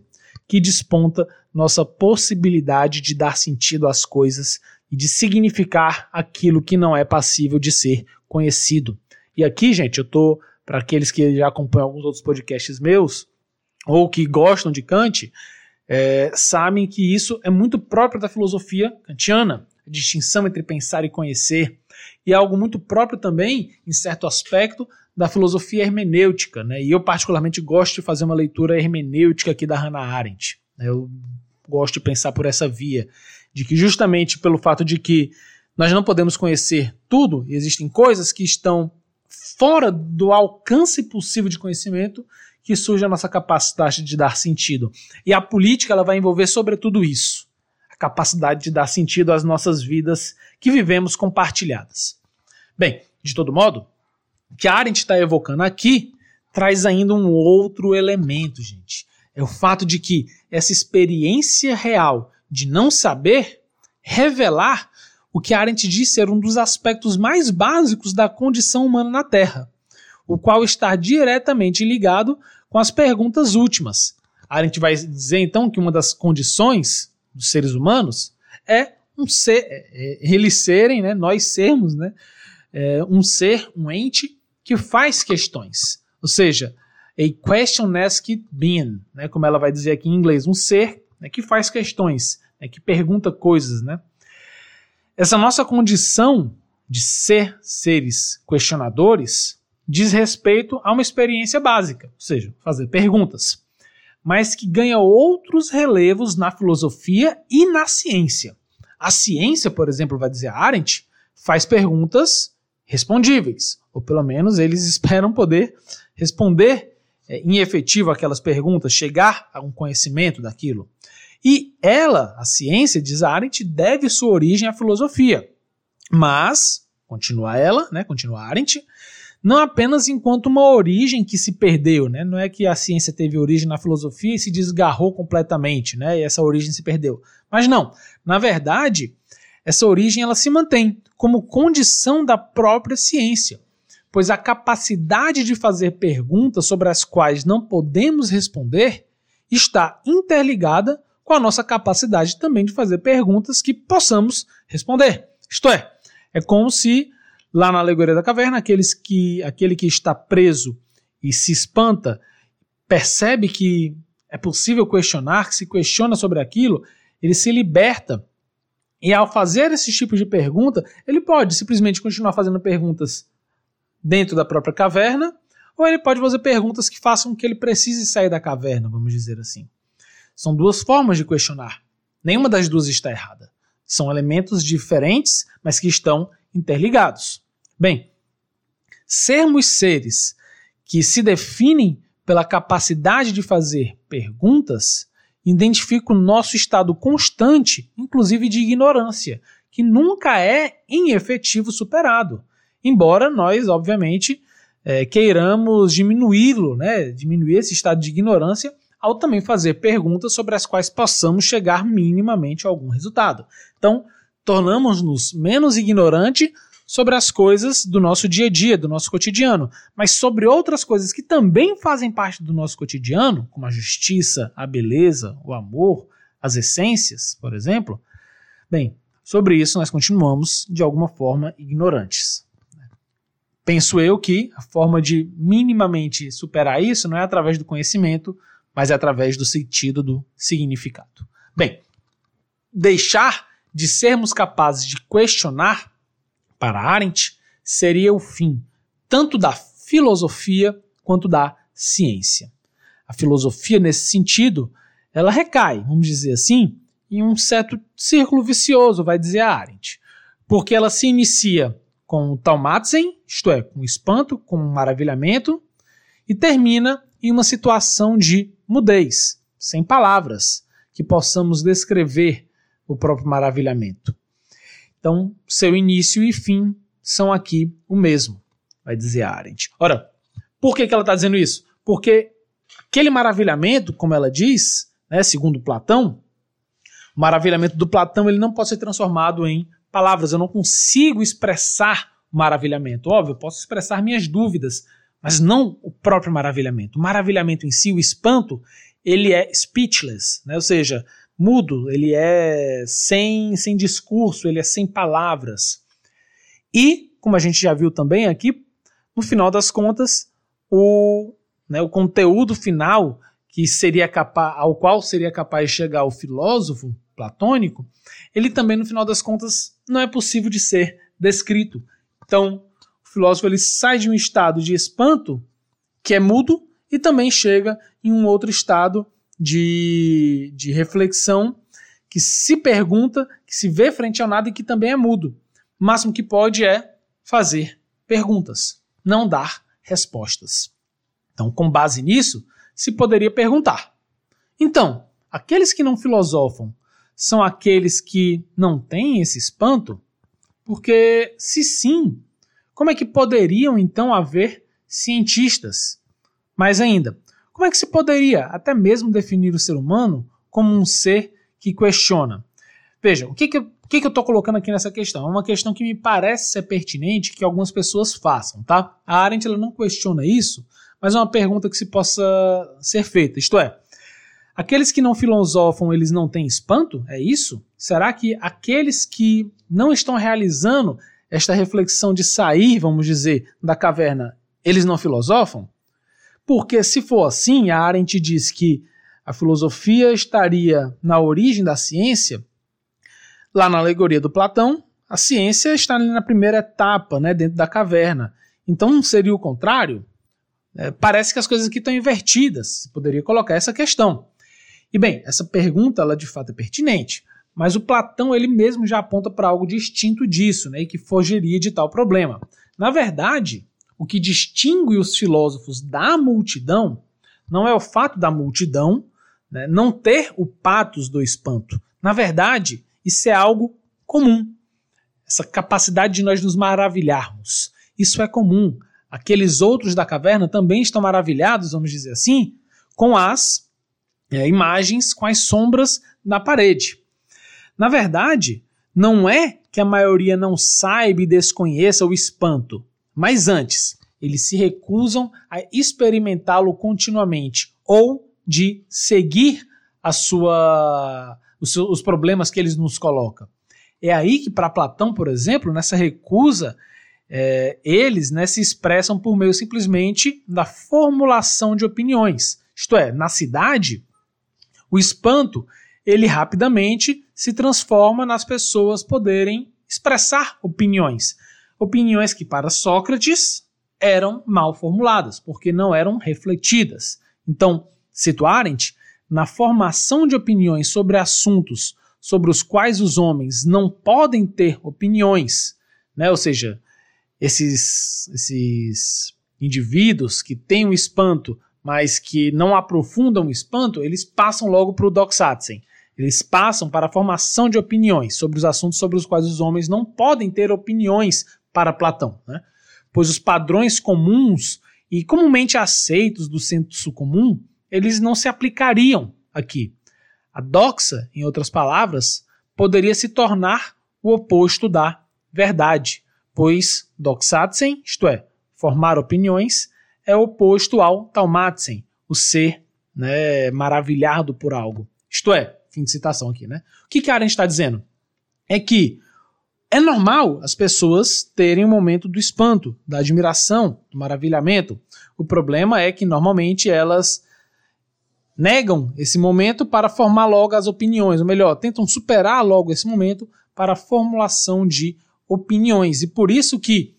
que desponta nossa possibilidade de dar sentido às coisas e de significar aquilo que não é passível de ser conhecido. E aqui, gente, eu tô para aqueles que já acompanham alguns outros podcasts meus ou que gostam de Kant, é, sabem que isso é muito próprio da filosofia kantiana, a distinção entre pensar e conhecer, e é algo muito próprio também, em certo aspecto, da filosofia hermenêutica, né? E eu particularmente gosto de fazer uma leitura hermenêutica aqui da Hannah Arendt. Né? Eu gosto de pensar por essa via de que justamente pelo fato de que nós não podemos conhecer tudo, existem coisas que estão fora do alcance possível de conhecimento, que surge a nossa capacidade de dar sentido. E a política ela vai envolver sobretudo isso, a capacidade de dar sentido às nossas vidas que vivemos compartilhadas. Bem, de todo modo, o que a Arendt está evocando aqui traz ainda um outro elemento, gente. É o fato de que essa experiência real de não saber, revelar o que Arendt diz ser um dos aspectos mais básicos da condição humana na Terra, o qual está diretamente ligado com as perguntas últimas. Arendt vai dizer então que uma das condições dos seres humanos é um ser, é, é, eles serem, né, nós sermos, né, é, um ser, um ente que faz questões, ou seja, a question asked being, né, como ela vai dizer aqui em inglês, um ser né, que faz questões, né, que pergunta coisas, né? Essa nossa condição de ser seres questionadores diz respeito a uma experiência básica, ou seja, fazer perguntas, mas que ganha outros relevos na filosofia e na ciência. A ciência, por exemplo, vai dizer Arendt, faz perguntas respondíveis, ou pelo menos eles [LAUGHS] esperam poder responder é, em efetivo aquelas perguntas, chegar a um conhecimento daquilo. E ela, a ciência, diz Arendt, deve sua origem à filosofia. Mas, continua ela, né, continua Arendt, não apenas enquanto uma origem que se perdeu, né? Não é que a ciência teve origem na filosofia e se desgarrou completamente, né? E essa origem se perdeu. Mas não, na verdade, essa origem ela se mantém como condição da própria ciência, pois a capacidade de fazer perguntas sobre as quais não podemos responder está interligada com a nossa capacidade também de fazer perguntas que possamos responder. Isto é, é como se lá na alegoria da caverna, aqueles que, aquele que está preso e se espanta, percebe que é possível questionar, que se questiona sobre aquilo, ele se liberta. E ao fazer esse tipo de pergunta, ele pode simplesmente continuar fazendo perguntas dentro da própria caverna, ou ele pode fazer perguntas que façam que ele precise sair da caverna, vamos dizer assim. São duas formas de questionar. Nenhuma das duas está errada. São elementos diferentes, mas que estão interligados. Bem, sermos seres que se definem pela capacidade de fazer perguntas identifica o nosso estado constante, inclusive de ignorância, que nunca é em efetivo superado. Embora nós, obviamente, é, queiramos diminuí-lo, né, diminuir esse estado de ignorância, ao também fazer perguntas sobre as quais possamos chegar minimamente a algum resultado. Então, tornamos-nos menos ignorantes sobre as coisas do nosso dia a dia, do nosso cotidiano, mas sobre outras coisas que também fazem parte do nosso cotidiano, como a justiça, a beleza, o amor, as essências, por exemplo. Bem, sobre isso nós continuamos de alguma forma ignorantes. Penso eu que a forma de minimamente superar isso não é através do conhecimento, mas é através do sentido do significado. Bem, deixar de sermos capazes de questionar para Arendt, seria o fim tanto da filosofia quanto da ciência. A filosofia, nesse sentido, ela recai, vamos dizer assim, em um certo círculo vicioso, vai dizer Arendt, porque ela se inicia com o Taumatzen, isto é, com espanto, com maravilhamento, e termina em uma situação de mudez, sem palavras, que possamos descrever o próprio maravilhamento. Então, seu início e fim são aqui o mesmo, vai dizer Arendt. Ora, por que, que ela está dizendo isso? Porque aquele maravilhamento, como ela diz, né, segundo Platão, o maravilhamento do Platão ele não pode ser transformado em palavras. Eu não consigo expressar o maravilhamento. Óbvio, eu posso expressar minhas dúvidas, mas não o próprio maravilhamento. O maravilhamento em si, o espanto, ele é speechless, né? ou seja, mudo, ele é sem, sem discurso, ele é sem palavras. E, como a gente já viu também aqui, no final das contas, o, né, o conteúdo final que seria capaz, ao qual seria capaz de chegar o filósofo platônico, ele também, no final das contas, não é possível de ser descrito. Então, o filósofo ele sai de um estado de espanto, que é mudo, e também chega em um outro estado de, de reflexão que se pergunta, que se vê frente ao nada e que também é mudo. O máximo que pode é fazer perguntas, não dar respostas. Então, com base nisso, se poderia perguntar: então, aqueles que não filosofam são aqueles que não têm esse espanto? Porque, se sim, como é que poderiam então haver cientistas? Mais ainda, como é que se poderia até mesmo definir o ser humano como um ser que questiona? Veja, o que, que, que, que eu estou colocando aqui nessa questão? É uma questão que me parece ser pertinente que algumas pessoas façam, tá? A Arendt ela não questiona isso, mas é uma pergunta que se possa ser feita. Isto é, aqueles que não filosofam, eles não têm espanto? É isso? Será que aqueles que não estão realizando esta reflexão de sair, vamos dizer, da caverna, eles não filosofam? Porque se for assim, a Arendt diz que a filosofia estaria na origem da ciência, lá na alegoria do Platão, a ciência está na primeira etapa, né, dentro da caverna. Então não seria o contrário? É, parece que as coisas aqui estão invertidas. Poderia colocar essa questão. E bem, essa pergunta ela de fato é pertinente, mas o Platão ele mesmo já aponta para algo distinto disso, né, e que fugiria de tal problema. Na verdade, o que distingue os filósofos da multidão não é o fato da multidão né, não ter o patos do espanto. Na verdade, isso é algo comum. Essa capacidade de nós nos maravilharmos. Isso é comum. aqueles outros da caverna também estão maravilhados, vamos dizer assim, com as é, imagens, com as sombras na parede. Na verdade, não é que a maioria não saiba e desconheça o espanto, mas antes, eles se recusam a experimentá-lo continuamente ou de seguir a sua os, os problemas que eles nos colocam. É aí que, para Platão, por exemplo, nessa recusa, é, eles né, se expressam por meio simplesmente da formulação de opiniões. Isto é, na cidade, o espanto ele rapidamente se transforma nas pessoas poderem expressar opiniões. Opiniões que, para Sócrates, eram mal formuladas, porque não eram refletidas. Então, cito Arendt, na formação de opiniões sobre assuntos sobre os quais os homens não podem ter opiniões, né? ou seja, esses, esses indivíduos que têm o espanto, mas que não aprofundam o espanto, eles passam logo para o doxatzen. Eles passam para a formação de opiniões sobre os assuntos sobre os quais os homens não podem ter opiniões para Platão, né? pois os padrões comuns e comumente aceitos do senso comum eles não se aplicariam aqui. A doxa, em outras palavras, poderia se tornar o oposto da verdade, pois doxatzen, isto é, formar opiniões, é oposto ao taumatzen, o ser né, maravilhado por algo. Isto é, fim de citação aqui, né? O que, que Arendt está dizendo? É que é normal as pessoas terem um momento do espanto, da admiração, do maravilhamento. O problema é que normalmente elas negam esse momento para formar logo as opiniões, ou melhor, tentam superar logo esse momento para a formulação de opiniões. E por isso que,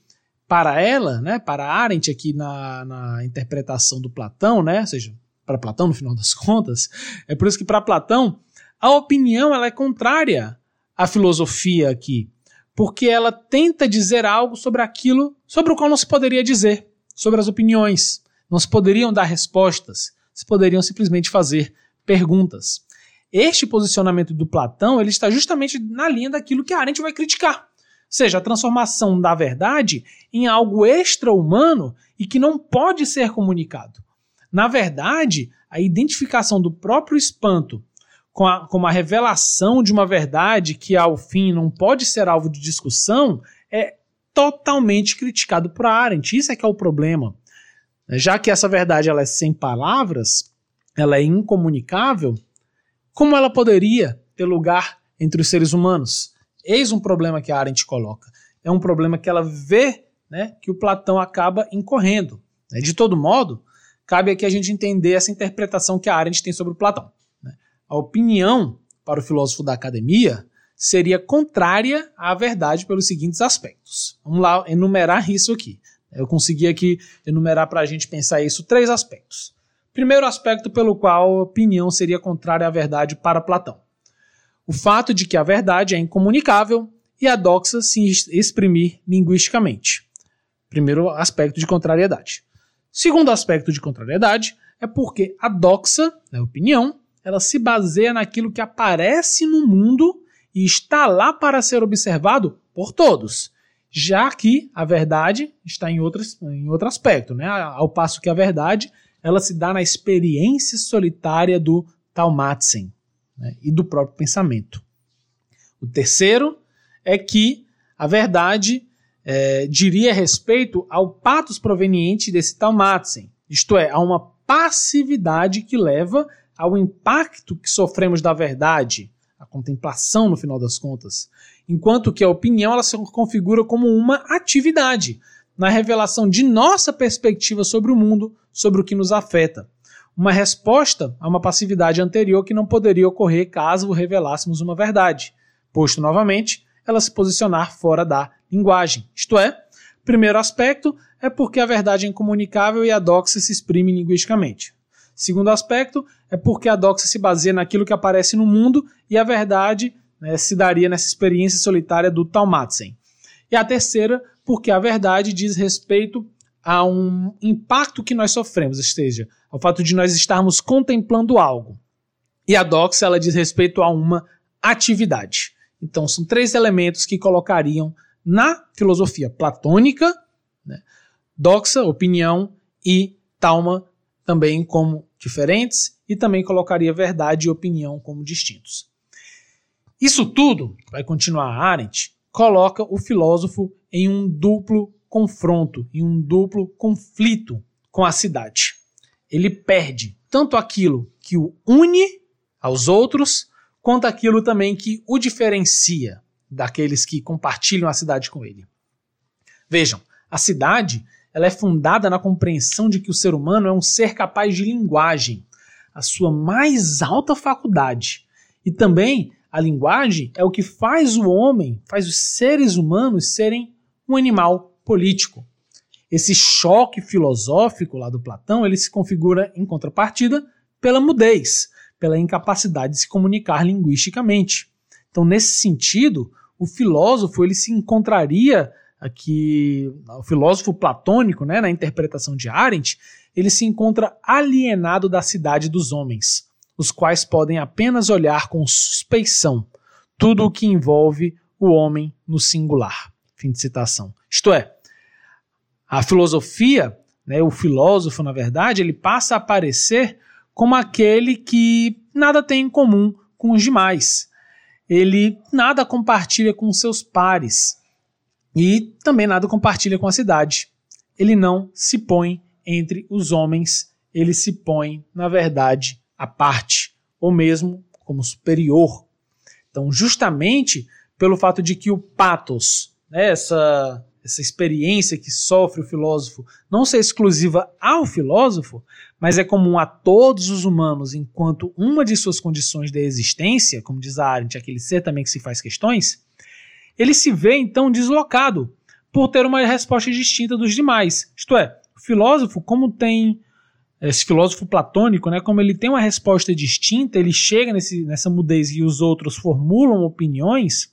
para ela, né, para Arendt aqui na, na interpretação do Platão, né, ou seja, para Platão no final das [LAUGHS] contas, é por isso que para Platão a opinião ela é contrária à filosofia aqui, porque ela tenta dizer algo sobre aquilo sobre o qual não se poderia dizer, sobre as opiniões. Não se poderiam dar respostas se poderiam simplesmente fazer perguntas. Este posicionamento do Platão ele está justamente na linha daquilo que a Arendt vai criticar, ou seja, a transformação da verdade em algo extra-humano e que não pode ser comunicado. Na verdade, a identificação do próprio espanto com a, com revelação de uma verdade que, ao fim, não pode ser alvo de discussão é totalmente criticado por Arendt. Isso é que é o problema. Já que essa verdade ela é sem palavras, ela é incomunicável, como ela poderia ter lugar entre os seres humanos? Eis um problema que a Arendt coloca. É um problema que ela vê né, que o Platão acaba incorrendo. De todo modo, cabe aqui a gente entender essa interpretação que a Arendt tem sobre o Platão. Né? A opinião para o filósofo da academia seria contrária à verdade pelos seguintes aspectos. Vamos lá enumerar isso aqui. Eu consegui aqui enumerar para a gente pensar isso três aspectos. Primeiro aspecto pelo qual a opinião seria contrária à verdade para Platão. O fato de que a verdade é incomunicável e a doxa se exprimir linguisticamente. Primeiro aspecto de contrariedade. Segundo aspecto de contrariedade é porque a doxa, a opinião, ela se baseia naquilo que aparece no mundo e está lá para ser observado por todos já que a verdade está em, outras, em outro aspecto, né? ao passo que a verdade ela se dá na experiência solitária do Taumatzen né? e do próprio pensamento. O terceiro é que a verdade é, diria respeito ao patos proveniente desse Taumatzen, isto é, a uma passividade que leva ao impacto que sofremos da verdade, a contemplação no final das contas, enquanto que a opinião ela se configura como uma atividade na revelação de nossa perspectiva sobre o mundo, sobre o que nos afeta. Uma resposta a uma passividade anterior que não poderia ocorrer caso revelássemos uma verdade, posto novamente ela se posicionar fora da linguagem. Isto é, primeiro aspecto é porque a verdade é incomunicável e a doxa se exprime linguisticamente. Segundo aspecto é porque a doxa se baseia naquilo que aparece no mundo e a verdade né, se daria nessa experiência solitária do Talmatzen. E a terceira, porque a verdade diz respeito a um impacto que nós sofremos, ou seja, ao fato de nós estarmos contemplando algo. E a doxa ela diz respeito a uma atividade. Então são três elementos que colocariam na filosofia platônica né, doxa, opinião, e talma também como diferentes, e também colocaria verdade e opinião como distintos. Isso tudo, vai continuar Arendt, coloca o filósofo em um duplo confronto, em um duplo conflito com a cidade. Ele perde tanto aquilo que o une aos outros, quanto aquilo também que o diferencia daqueles que compartilham a cidade com ele. Vejam, a cidade ela é fundada na compreensão de que o ser humano é um ser capaz de linguagem, a sua mais alta faculdade. E também a linguagem é o que faz o homem, faz os seres humanos serem um animal político. Esse choque filosófico lá do Platão, ele se configura em contrapartida pela mudez, pela incapacidade de se comunicar linguisticamente. Então, nesse sentido, o filósofo ele se encontraria aqui, o filósofo platônico, né, na interpretação de Arendt, ele se encontra alienado da cidade dos homens, os quais podem apenas olhar com suspeição tudo o que envolve o homem no singular. Fim de citação. Isto é, a filosofia, né, o filósofo, na verdade, ele passa a aparecer como aquele que nada tem em comum com os demais. Ele nada compartilha com seus pares e também nada compartilha com a cidade. Ele não se põe entre os homens, ele se põe, na verdade, à parte, ou mesmo como superior. Então, justamente pelo fato de que o patos, né, essa essa experiência que sofre o filósofo não ser exclusiva ao filósofo, mas é comum a todos os humanos, enquanto uma de suas condições de existência, como diz a Arendt, aquele ser também que se faz questões, ele se vê então deslocado por ter uma resposta distinta dos demais. Isto é, o filósofo, como tem esse filósofo platônico, né, como ele tem uma resposta distinta, ele chega nesse, nessa mudez e os outros formulam opiniões,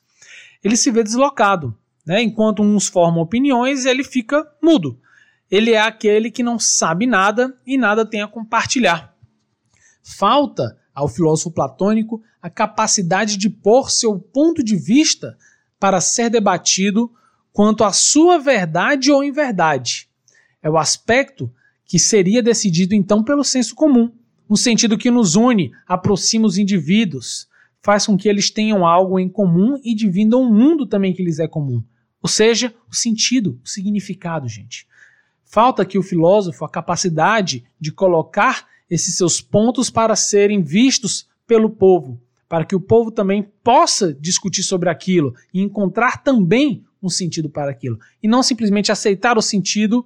ele se vê deslocado. Né? Enquanto uns formam opiniões, ele fica mudo. Ele é aquele que não sabe nada e nada tem a compartilhar. Falta ao filósofo platônico a capacidade de pôr seu ponto de vista para ser debatido quanto à sua verdade ou inverdade. É o aspecto que seria decidido então pelo senso comum, no sentido que nos une, aproxima os indivíduos, faz com que eles tenham algo em comum e dividam um mundo também que lhes é comum. Ou seja, o sentido, o significado, gente. Falta aqui o filósofo a capacidade de colocar esses seus pontos para serem vistos pelo povo, para que o povo também possa discutir sobre aquilo e encontrar também um sentido para aquilo, e não simplesmente aceitar o sentido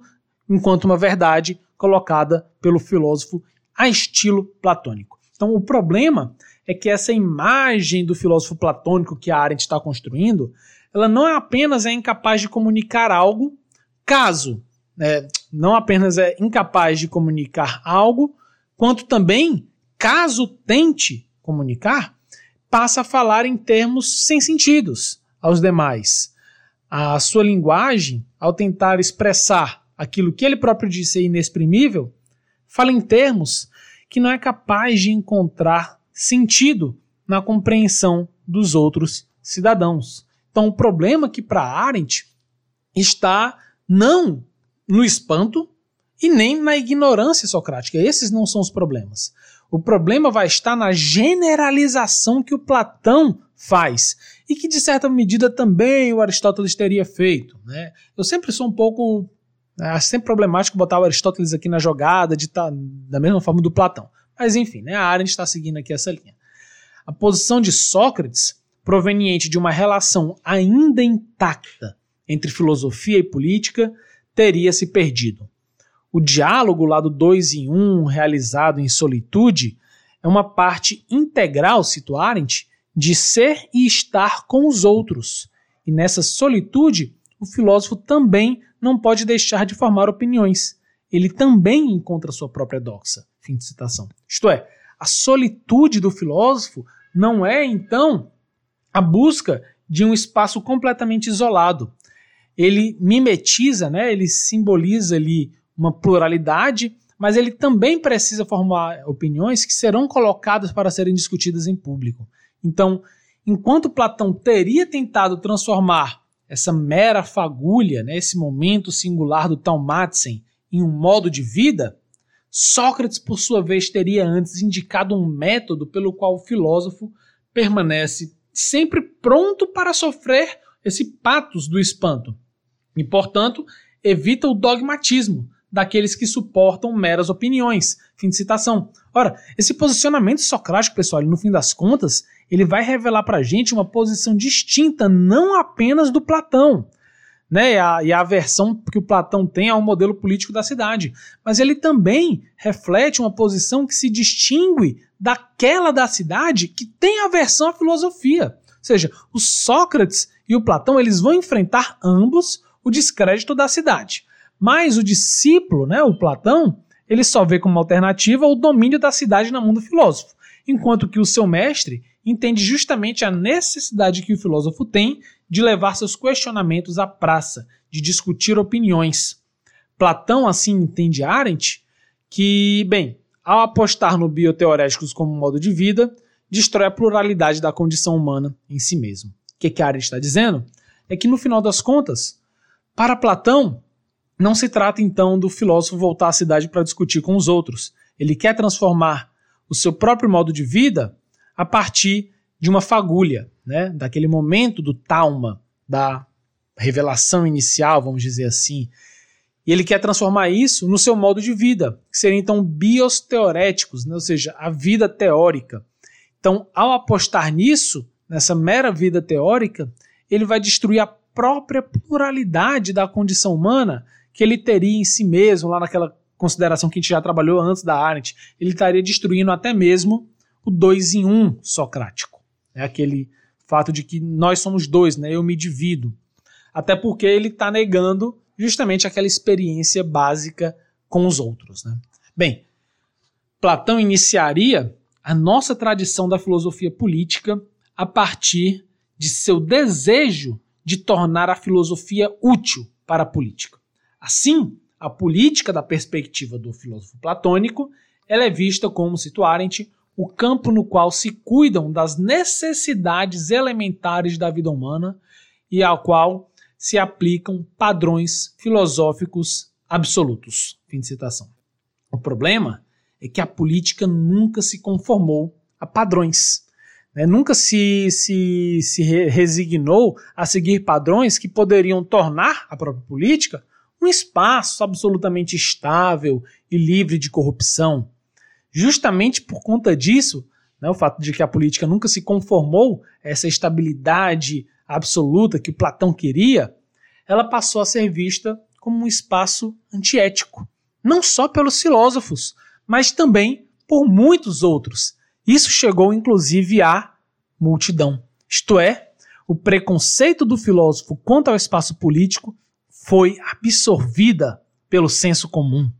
enquanto uma verdade colocada pelo filósofo a estilo platônico. Então, o problema é que essa imagem do filósofo platônico que a Arendt está construindo, ela não é apenas é incapaz de comunicar algo, caso é, não apenas é incapaz de comunicar algo, quanto também, caso tente comunicar, passa a falar em termos sem sentidos aos demais. A sua linguagem, ao tentar expressar aquilo que ele próprio disse é inexprimível, fala em termos que não é capaz de encontrar sentido na compreensão dos outros cidadãos. Então, o problema aqui para Arendt está não no espanto e nem na ignorância socrática. Esses não são os problemas. O problema vai estar na generalização que o Platão faz e que, de certa medida, também o Aristóteles teria feito. Né? Eu sempre sou um pouco. É sempre problemático botar o Aristóteles aqui na jogada de tá, da mesma forma do Platão. Mas enfim, né, a Arendt está seguindo aqui essa linha. A posição de Sócrates proveniente de uma relação ainda intacta entre filosofia e política, teria se perdido. O diálogo lá do dois em um, realizado em solitude, é uma parte integral, cito Arendt, de ser e estar com os outros. E nessa solitude, o filósofo também não pode deixar de formar opiniões. Ele também encontra sua própria doxa. Fim de citação. Isto é, a solitude do filósofo não é, então, a busca de um espaço completamente isolado. Ele mimetiza, né, ele simboliza ali uma pluralidade, mas ele também precisa formar opiniões que serão colocadas para serem discutidas em público. Então, enquanto Platão teria tentado transformar essa mera fagulha, né, esse momento singular do Taumatzen em um modo de vida, Sócrates, por sua vez, teria antes indicado um método pelo qual o filósofo permanece sempre pronto para sofrer esse patos do espanto. E, portanto, evita o dogmatismo daqueles que suportam meras opiniões. Fim de citação. Ora, esse posicionamento socrático, pessoal, no fim das contas, ele vai revelar para a gente uma posição distinta não apenas do Platão, né, e a, e a aversão que o Platão tem ao modelo político da cidade, mas ele também reflete uma posição que se distingue daquela da cidade que tem aversão à filosofia. Ou seja, o Sócrates e o Platão eles vão enfrentar ambos o descrédito da cidade. Mas o discípulo, né, o Platão, ele só vê como alternativa o domínio da cidade na mão do filósofo, enquanto que o seu mestre entende justamente a necessidade que o filósofo tem de levar seus questionamentos à praça, de discutir opiniões. Platão assim entende Arendt que, bem, ao apostar no bioteoréticos como modo de vida, destrói a pluralidade da condição humana em si mesmo. O que, que Arendt está dizendo? É que no final das contas, para Platão, não se trata então do filósofo voltar à cidade para discutir com os outros. Ele quer transformar o seu próprio modo de vida a partir de uma fagulha, né? daquele momento do talma, da revelação inicial, vamos dizer assim. E ele quer transformar isso no seu modo de vida, que seriam então bios teoréticos, né? ou seja, a vida teórica. Então, ao apostar nisso, nessa mera vida teórica, ele vai destruir a própria pluralidade da condição humana que ele teria em si mesmo, lá naquela consideração que a gente já trabalhou antes da Arendt, ele estaria destruindo até mesmo o dois em um socrático. É aquele fato de que nós somos dois, né? eu me divido. Até porque ele está negando justamente aquela experiência básica com os outros. Né? Bem, Platão iniciaria a nossa tradição da filosofia política a partir de seu desejo de tornar a filosofia útil para a política. Assim, a política da perspectiva do filósofo platônico ela é vista como, cito Arendt, o campo no qual se cuidam das necessidades elementares da vida humana e ao qual se aplicam padrões filosóficos absolutos. Fim de citação. O problema é que a política nunca se conformou a padrões. Né? Nunca se, se, se resignou a seguir padrões que poderiam tornar a própria política um espaço absolutamente estável e livre de corrupção. Justamente por conta disso, né, o fato de que a política nunca se conformou a essa estabilidade absoluta que Platão queria, ela passou a ser vista como um espaço antiético, não só pelos filósofos, mas também por muitos outros. Isso chegou inclusive à multidão. Isto é, o preconceito do filósofo quanto ao espaço político foi absorvida pelo senso comum.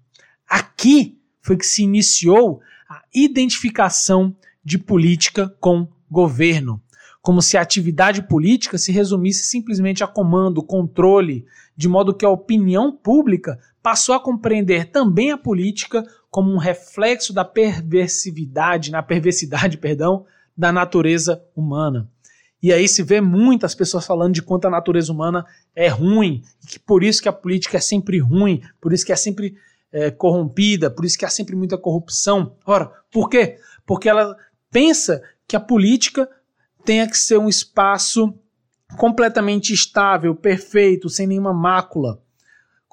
Aqui foi que se iniciou a identificação de política com governo, como se a atividade política se resumisse simplesmente a comando, controle, de modo que a opinião pública passou a compreender também a política como um reflexo da perversividade, na perversidade, [LAUGHS] perdão, da natureza humana. E aí se vê muitas pessoas falando de quanto a natureza humana é ruim, e que por isso que a política é sempre ruim, por isso que é sempre é, corrompida, por isso que há sempre muita corrupção. Ora, por quê? Porque ela pensa que a política tenha que ser um espaço completamente estável, perfeito, sem nenhuma mácula.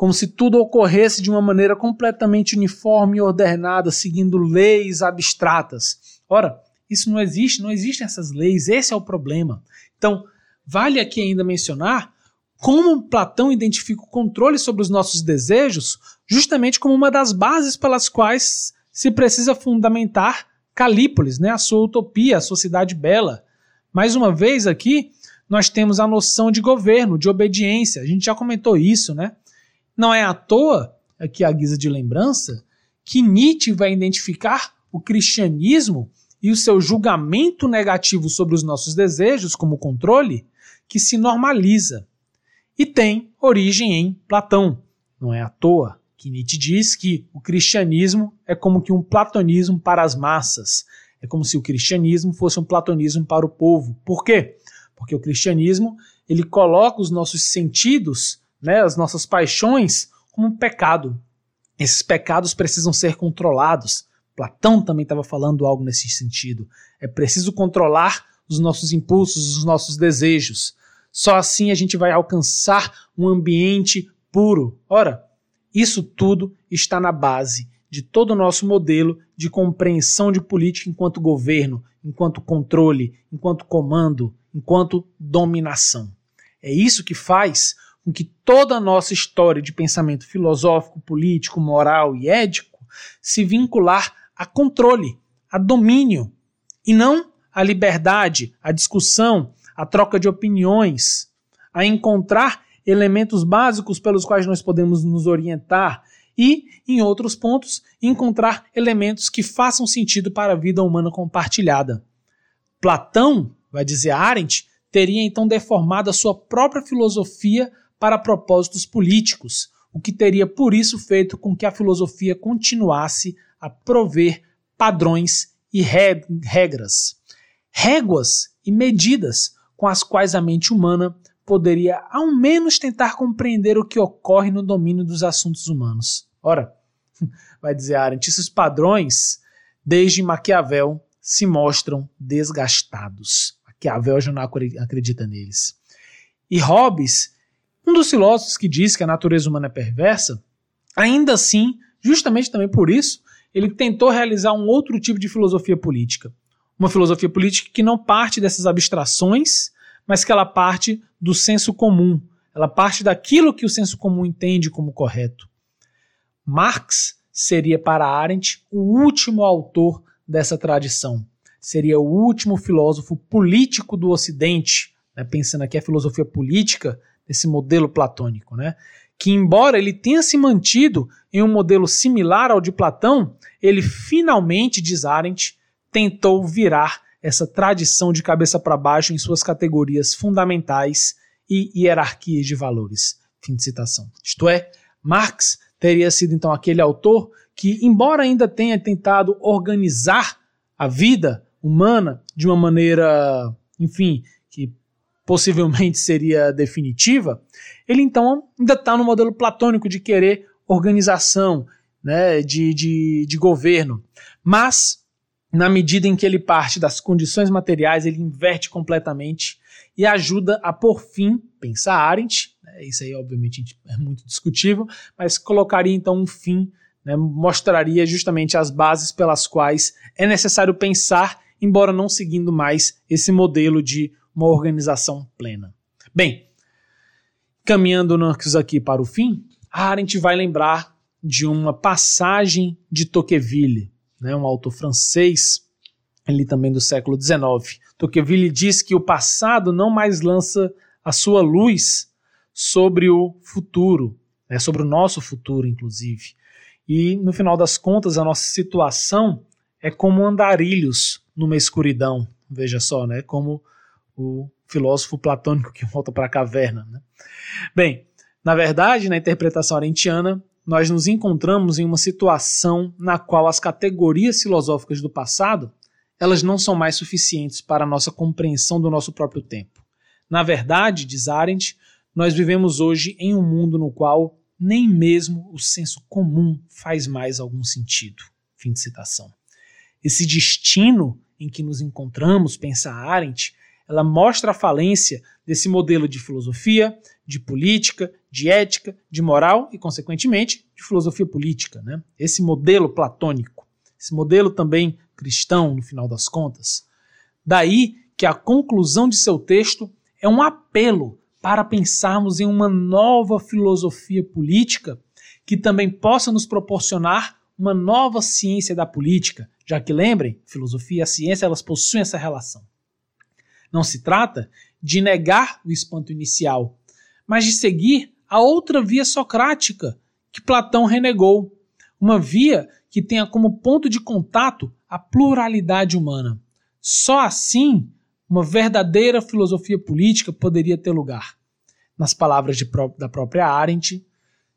Como se tudo ocorresse de uma maneira completamente uniforme e ordenada, seguindo leis abstratas. Ora, isso não existe, não existem essas leis, esse é o problema. Então, vale aqui ainda mencionar como Platão identifica o controle sobre os nossos desejos justamente como uma das bases pelas quais se precisa fundamentar Calípolis, né, a sua utopia, a sociedade bela. Mais uma vez aqui, nós temos a noção de governo, de obediência. A gente já comentou isso, né? Não é à toa, aqui a guisa de lembrança, que Nietzsche vai identificar o cristianismo e o seu julgamento negativo sobre os nossos desejos como controle, que se normaliza e tem origem em Platão. Não é à toa que Nietzsche diz que o cristianismo é como que um platonismo para as massas. É como se o cristianismo fosse um platonismo para o povo. Por quê? Porque o cristianismo ele coloca os nossos sentidos, né, as nossas paixões, como um pecado. Esses pecados precisam ser controlados. Platão também estava falando algo nesse sentido. É preciso controlar os nossos impulsos, os nossos desejos. Só assim a gente vai alcançar um ambiente puro. Ora, isso tudo está na base de todo o nosso modelo de compreensão de política enquanto governo, enquanto controle, enquanto comando, enquanto dominação. É isso que faz com que toda a nossa história de pensamento filosófico, político, moral e ético se vincular a controle, a domínio, e não a liberdade, a discussão, a troca de opiniões, a encontrar elementos básicos pelos quais nós podemos nos orientar e, em outros pontos, encontrar elementos que façam sentido para a vida humana compartilhada. Platão, vai dizer Arendt, teria então deformado a sua própria filosofia para propósitos políticos, o que teria por isso feito com que a filosofia continuasse a prover padrões e regras, réguas e medidas com as quais a mente humana poderia ao menos tentar compreender o que ocorre no domínio dos assuntos humanos. Ora, [LAUGHS] vai dizer Arendt, esses padrões, desde Maquiavel, se mostram desgastados. Maquiavel já não acredita neles. E Hobbes, um dos filósofos que diz que a natureza humana é perversa, ainda assim, justamente também por isso, ele tentou realizar um outro tipo de filosofia política. Uma filosofia política que não parte dessas abstrações, mas que ela parte do senso comum. Ela parte daquilo que o senso comum entende como correto. Marx seria para Arendt o último autor dessa tradição. Seria o último filósofo político do Ocidente, né, pensando aqui a filosofia política desse modelo platônico, né? Que embora ele tenha se mantido em um modelo similar ao de Platão, ele finalmente, diz Arendt, tentou virar essa tradição de cabeça para baixo em suas categorias fundamentais e hierarquias de valores. Fim de citação. Isto é, Marx teria sido então aquele autor que, embora ainda tenha tentado organizar a vida humana de uma maneira, enfim, que possivelmente [LAUGHS] seria definitiva, ele então ainda está no modelo platônico de querer organização, né, de, de, de governo. Mas na medida em que ele parte das condições materiais, ele inverte completamente e ajuda a por fim, pensa Arendt, né, isso aí obviamente é muito discutível, mas colocaria então um fim, né, mostraria justamente as bases pelas quais é necessário pensar, embora não seguindo mais esse modelo de uma organização plena. Bem, caminhando-nos aqui para o fim, Arendt vai lembrar de uma passagem de Tocqueville, né, um autor francês, ali também do século XIX. Tocqueville diz que o passado não mais lança a sua luz sobre o futuro, né, sobre o nosso futuro, inclusive. E no final das contas, a nossa situação é como andarilhos numa escuridão. Veja só, né? Como o filósofo platônico que volta para a caverna. Né? Bem, na verdade, na interpretação arentiana, nós nos encontramos em uma situação na qual as categorias filosóficas do passado elas não são mais suficientes para a nossa compreensão do nosso próprio tempo. Na verdade, diz Arendt, nós vivemos hoje em um mundo no qual nem mesmo o senso comum faz mais algum sentido. Fim de citação. Esse destino em que nos encontramos, pensa Arendt, ela mostra a falência desse modelo de filosofia, de política, de ética, de moral e, consequentemente, de filosofia política. Né? Esse modelo platônico, esse modelo também cristão, no final das contas. Daí que a conclusão de seu texto é um apelo para pensarmos em uma nova filosofia política que também possa nos proporcionar uma nova ciência da política, já que lembrem, filosofia e a ciência elas possuem essa relação. Não se trata de negar o espanto inicial, mas de seguir a outra via socrática que Platão renegou, uma via que tenha como ponto de contato a pluralidade humana. Só assim uma verdadeira filosofia política poderia ter lugar. Nas palavras da própria Arendt,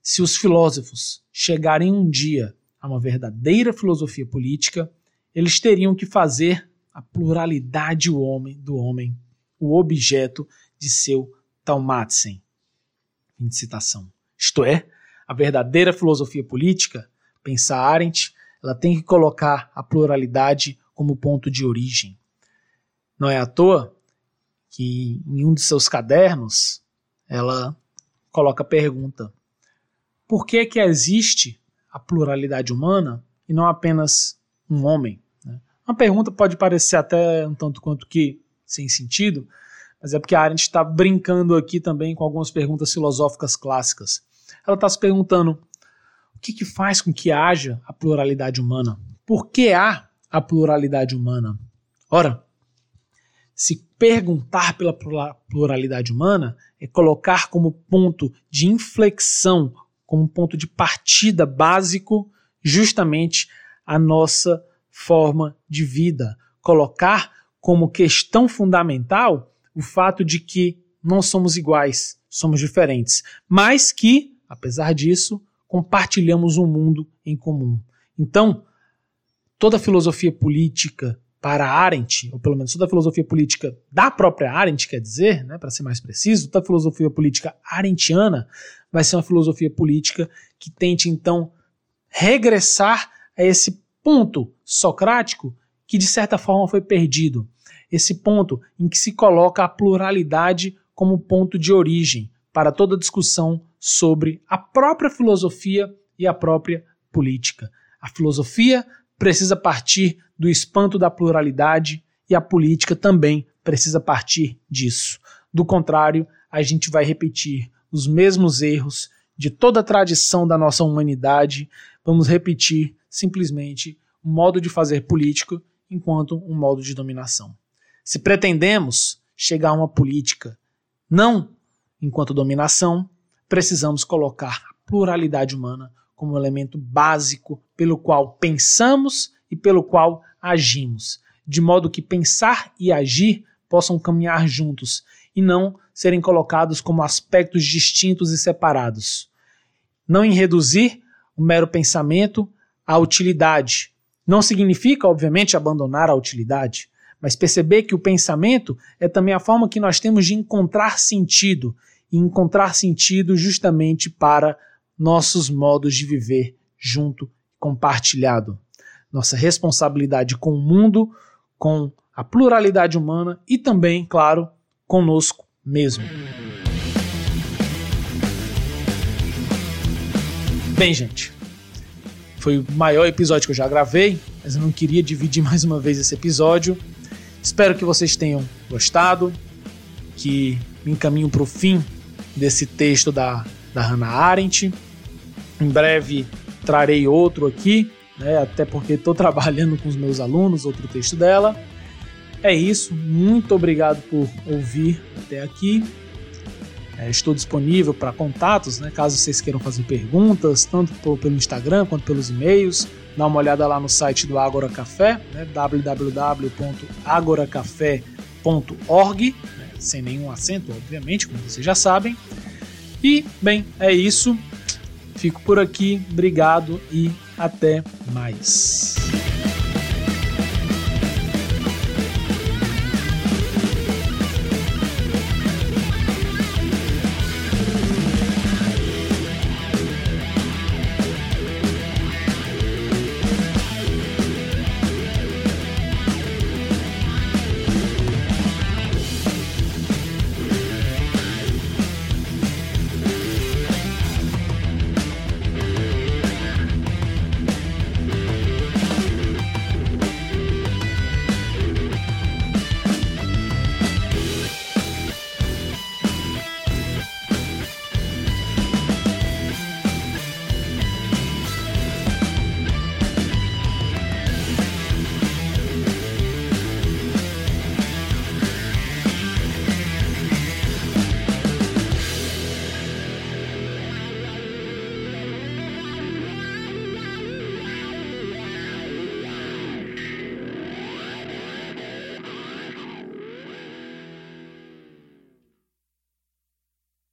se os filósofos chegarem um dia a uma verdadeira filosofia política, eles teriam que fazer a pluralidade do homem, do homem o objeto de seu Talmatzen. Fim de citação. Isto é, a verdadeira filosofia política, pensa Arendt, ela tem que colocar a pluralidade como ponto de origem. Não é à toa que em um de seus cadernos ela coloca a pergunta: por que que existe a pluralidade humana e não apenas um homem? Uma pergunta pode parecer até um tanto quanto que sem sentido, mas é porque a Arendt está brincando aqui também com algumas perguntas filosóficas clássicas. Ela está se perguntando o que, que faz com que haja a pluralidade humana? Por que há a pluralidade humana? Ora, se perguntar pela pluralidade humana é colocar como ponto de inflexão, como ponto de partida básico, justamente a nossa forma de vida. Colocar como questão fundamental o fato de que não somos iguais, somos diferentes, mas que, apesar disso, compartilhamos um mundo em comum. Então, toda filosofia política para Arendt, ou pelo menos toda a filosofia política da própria Arendt, quer dizer, né, para ser mais preciso, toda a filosofia política arendtiana vai ser uma filosofia política que tente então regressar a esse ponto socrático que de certa forma foi perdido, esse ponto em que se coloca a pluralidade como ponto de origem para toda discussão sobre a própria filosofia e a própria política. A filosofia precisa partir do espanto da pluralidade e a política também precisa partir disso. Do contrário, a gente vai repetir os mesmos erros de toda a tradição da nossa humanidade, vamos repetir simplesmente modo de fazer político enquanto um modo de dominação. Se pretendemos chegar a uma política não enquanto dominação, precisamos colocar a pluralidade humana como elemento básico pelo qual pensamos e pelo qual agimos, de modo que pensar e agir possam caminhar juntos e não serem colocados como aspectos distintos e separados. Não em reduzir o mero pensamento à utilidade. Não significa, obviamente, abandonar a utilidade, mas perceber que o pensamento é também a forma que nós temos de encontrar sentido e encontrar sentido justamente para nossos modos de viver junto, compartilhado. Nossa responsabilidade com o mundo, com a pluralidade humana e também, claro, conosco mesmo. Bem, gente, foi o maior episódio que eu já gravei, mas eu não queria dividir [LAUGHS] mais uma vez esse episódio. Espero que vocês tenham gostado, que me encaminhem para o fim desse texto da, da Hannah Arendt. Em breve trarei outro aqui, né, até porque estou [LAUGHS] trabalhando com os meus alunos, outro texto dela. É isso, muito obrigado por ouvir até aqui. É, estou disponível para contatos, né, caso vocês queiram fazer perguntas, tanto pelo Instagram quanto pelos e-mails. Dá uma olhada lá no site do Agora Café, né, www.agoracafé.org, né, sem nenhum acento, obviamente, como vocês já sabem. E, bem, é isso. Fico por aqui, obrigado e até mais.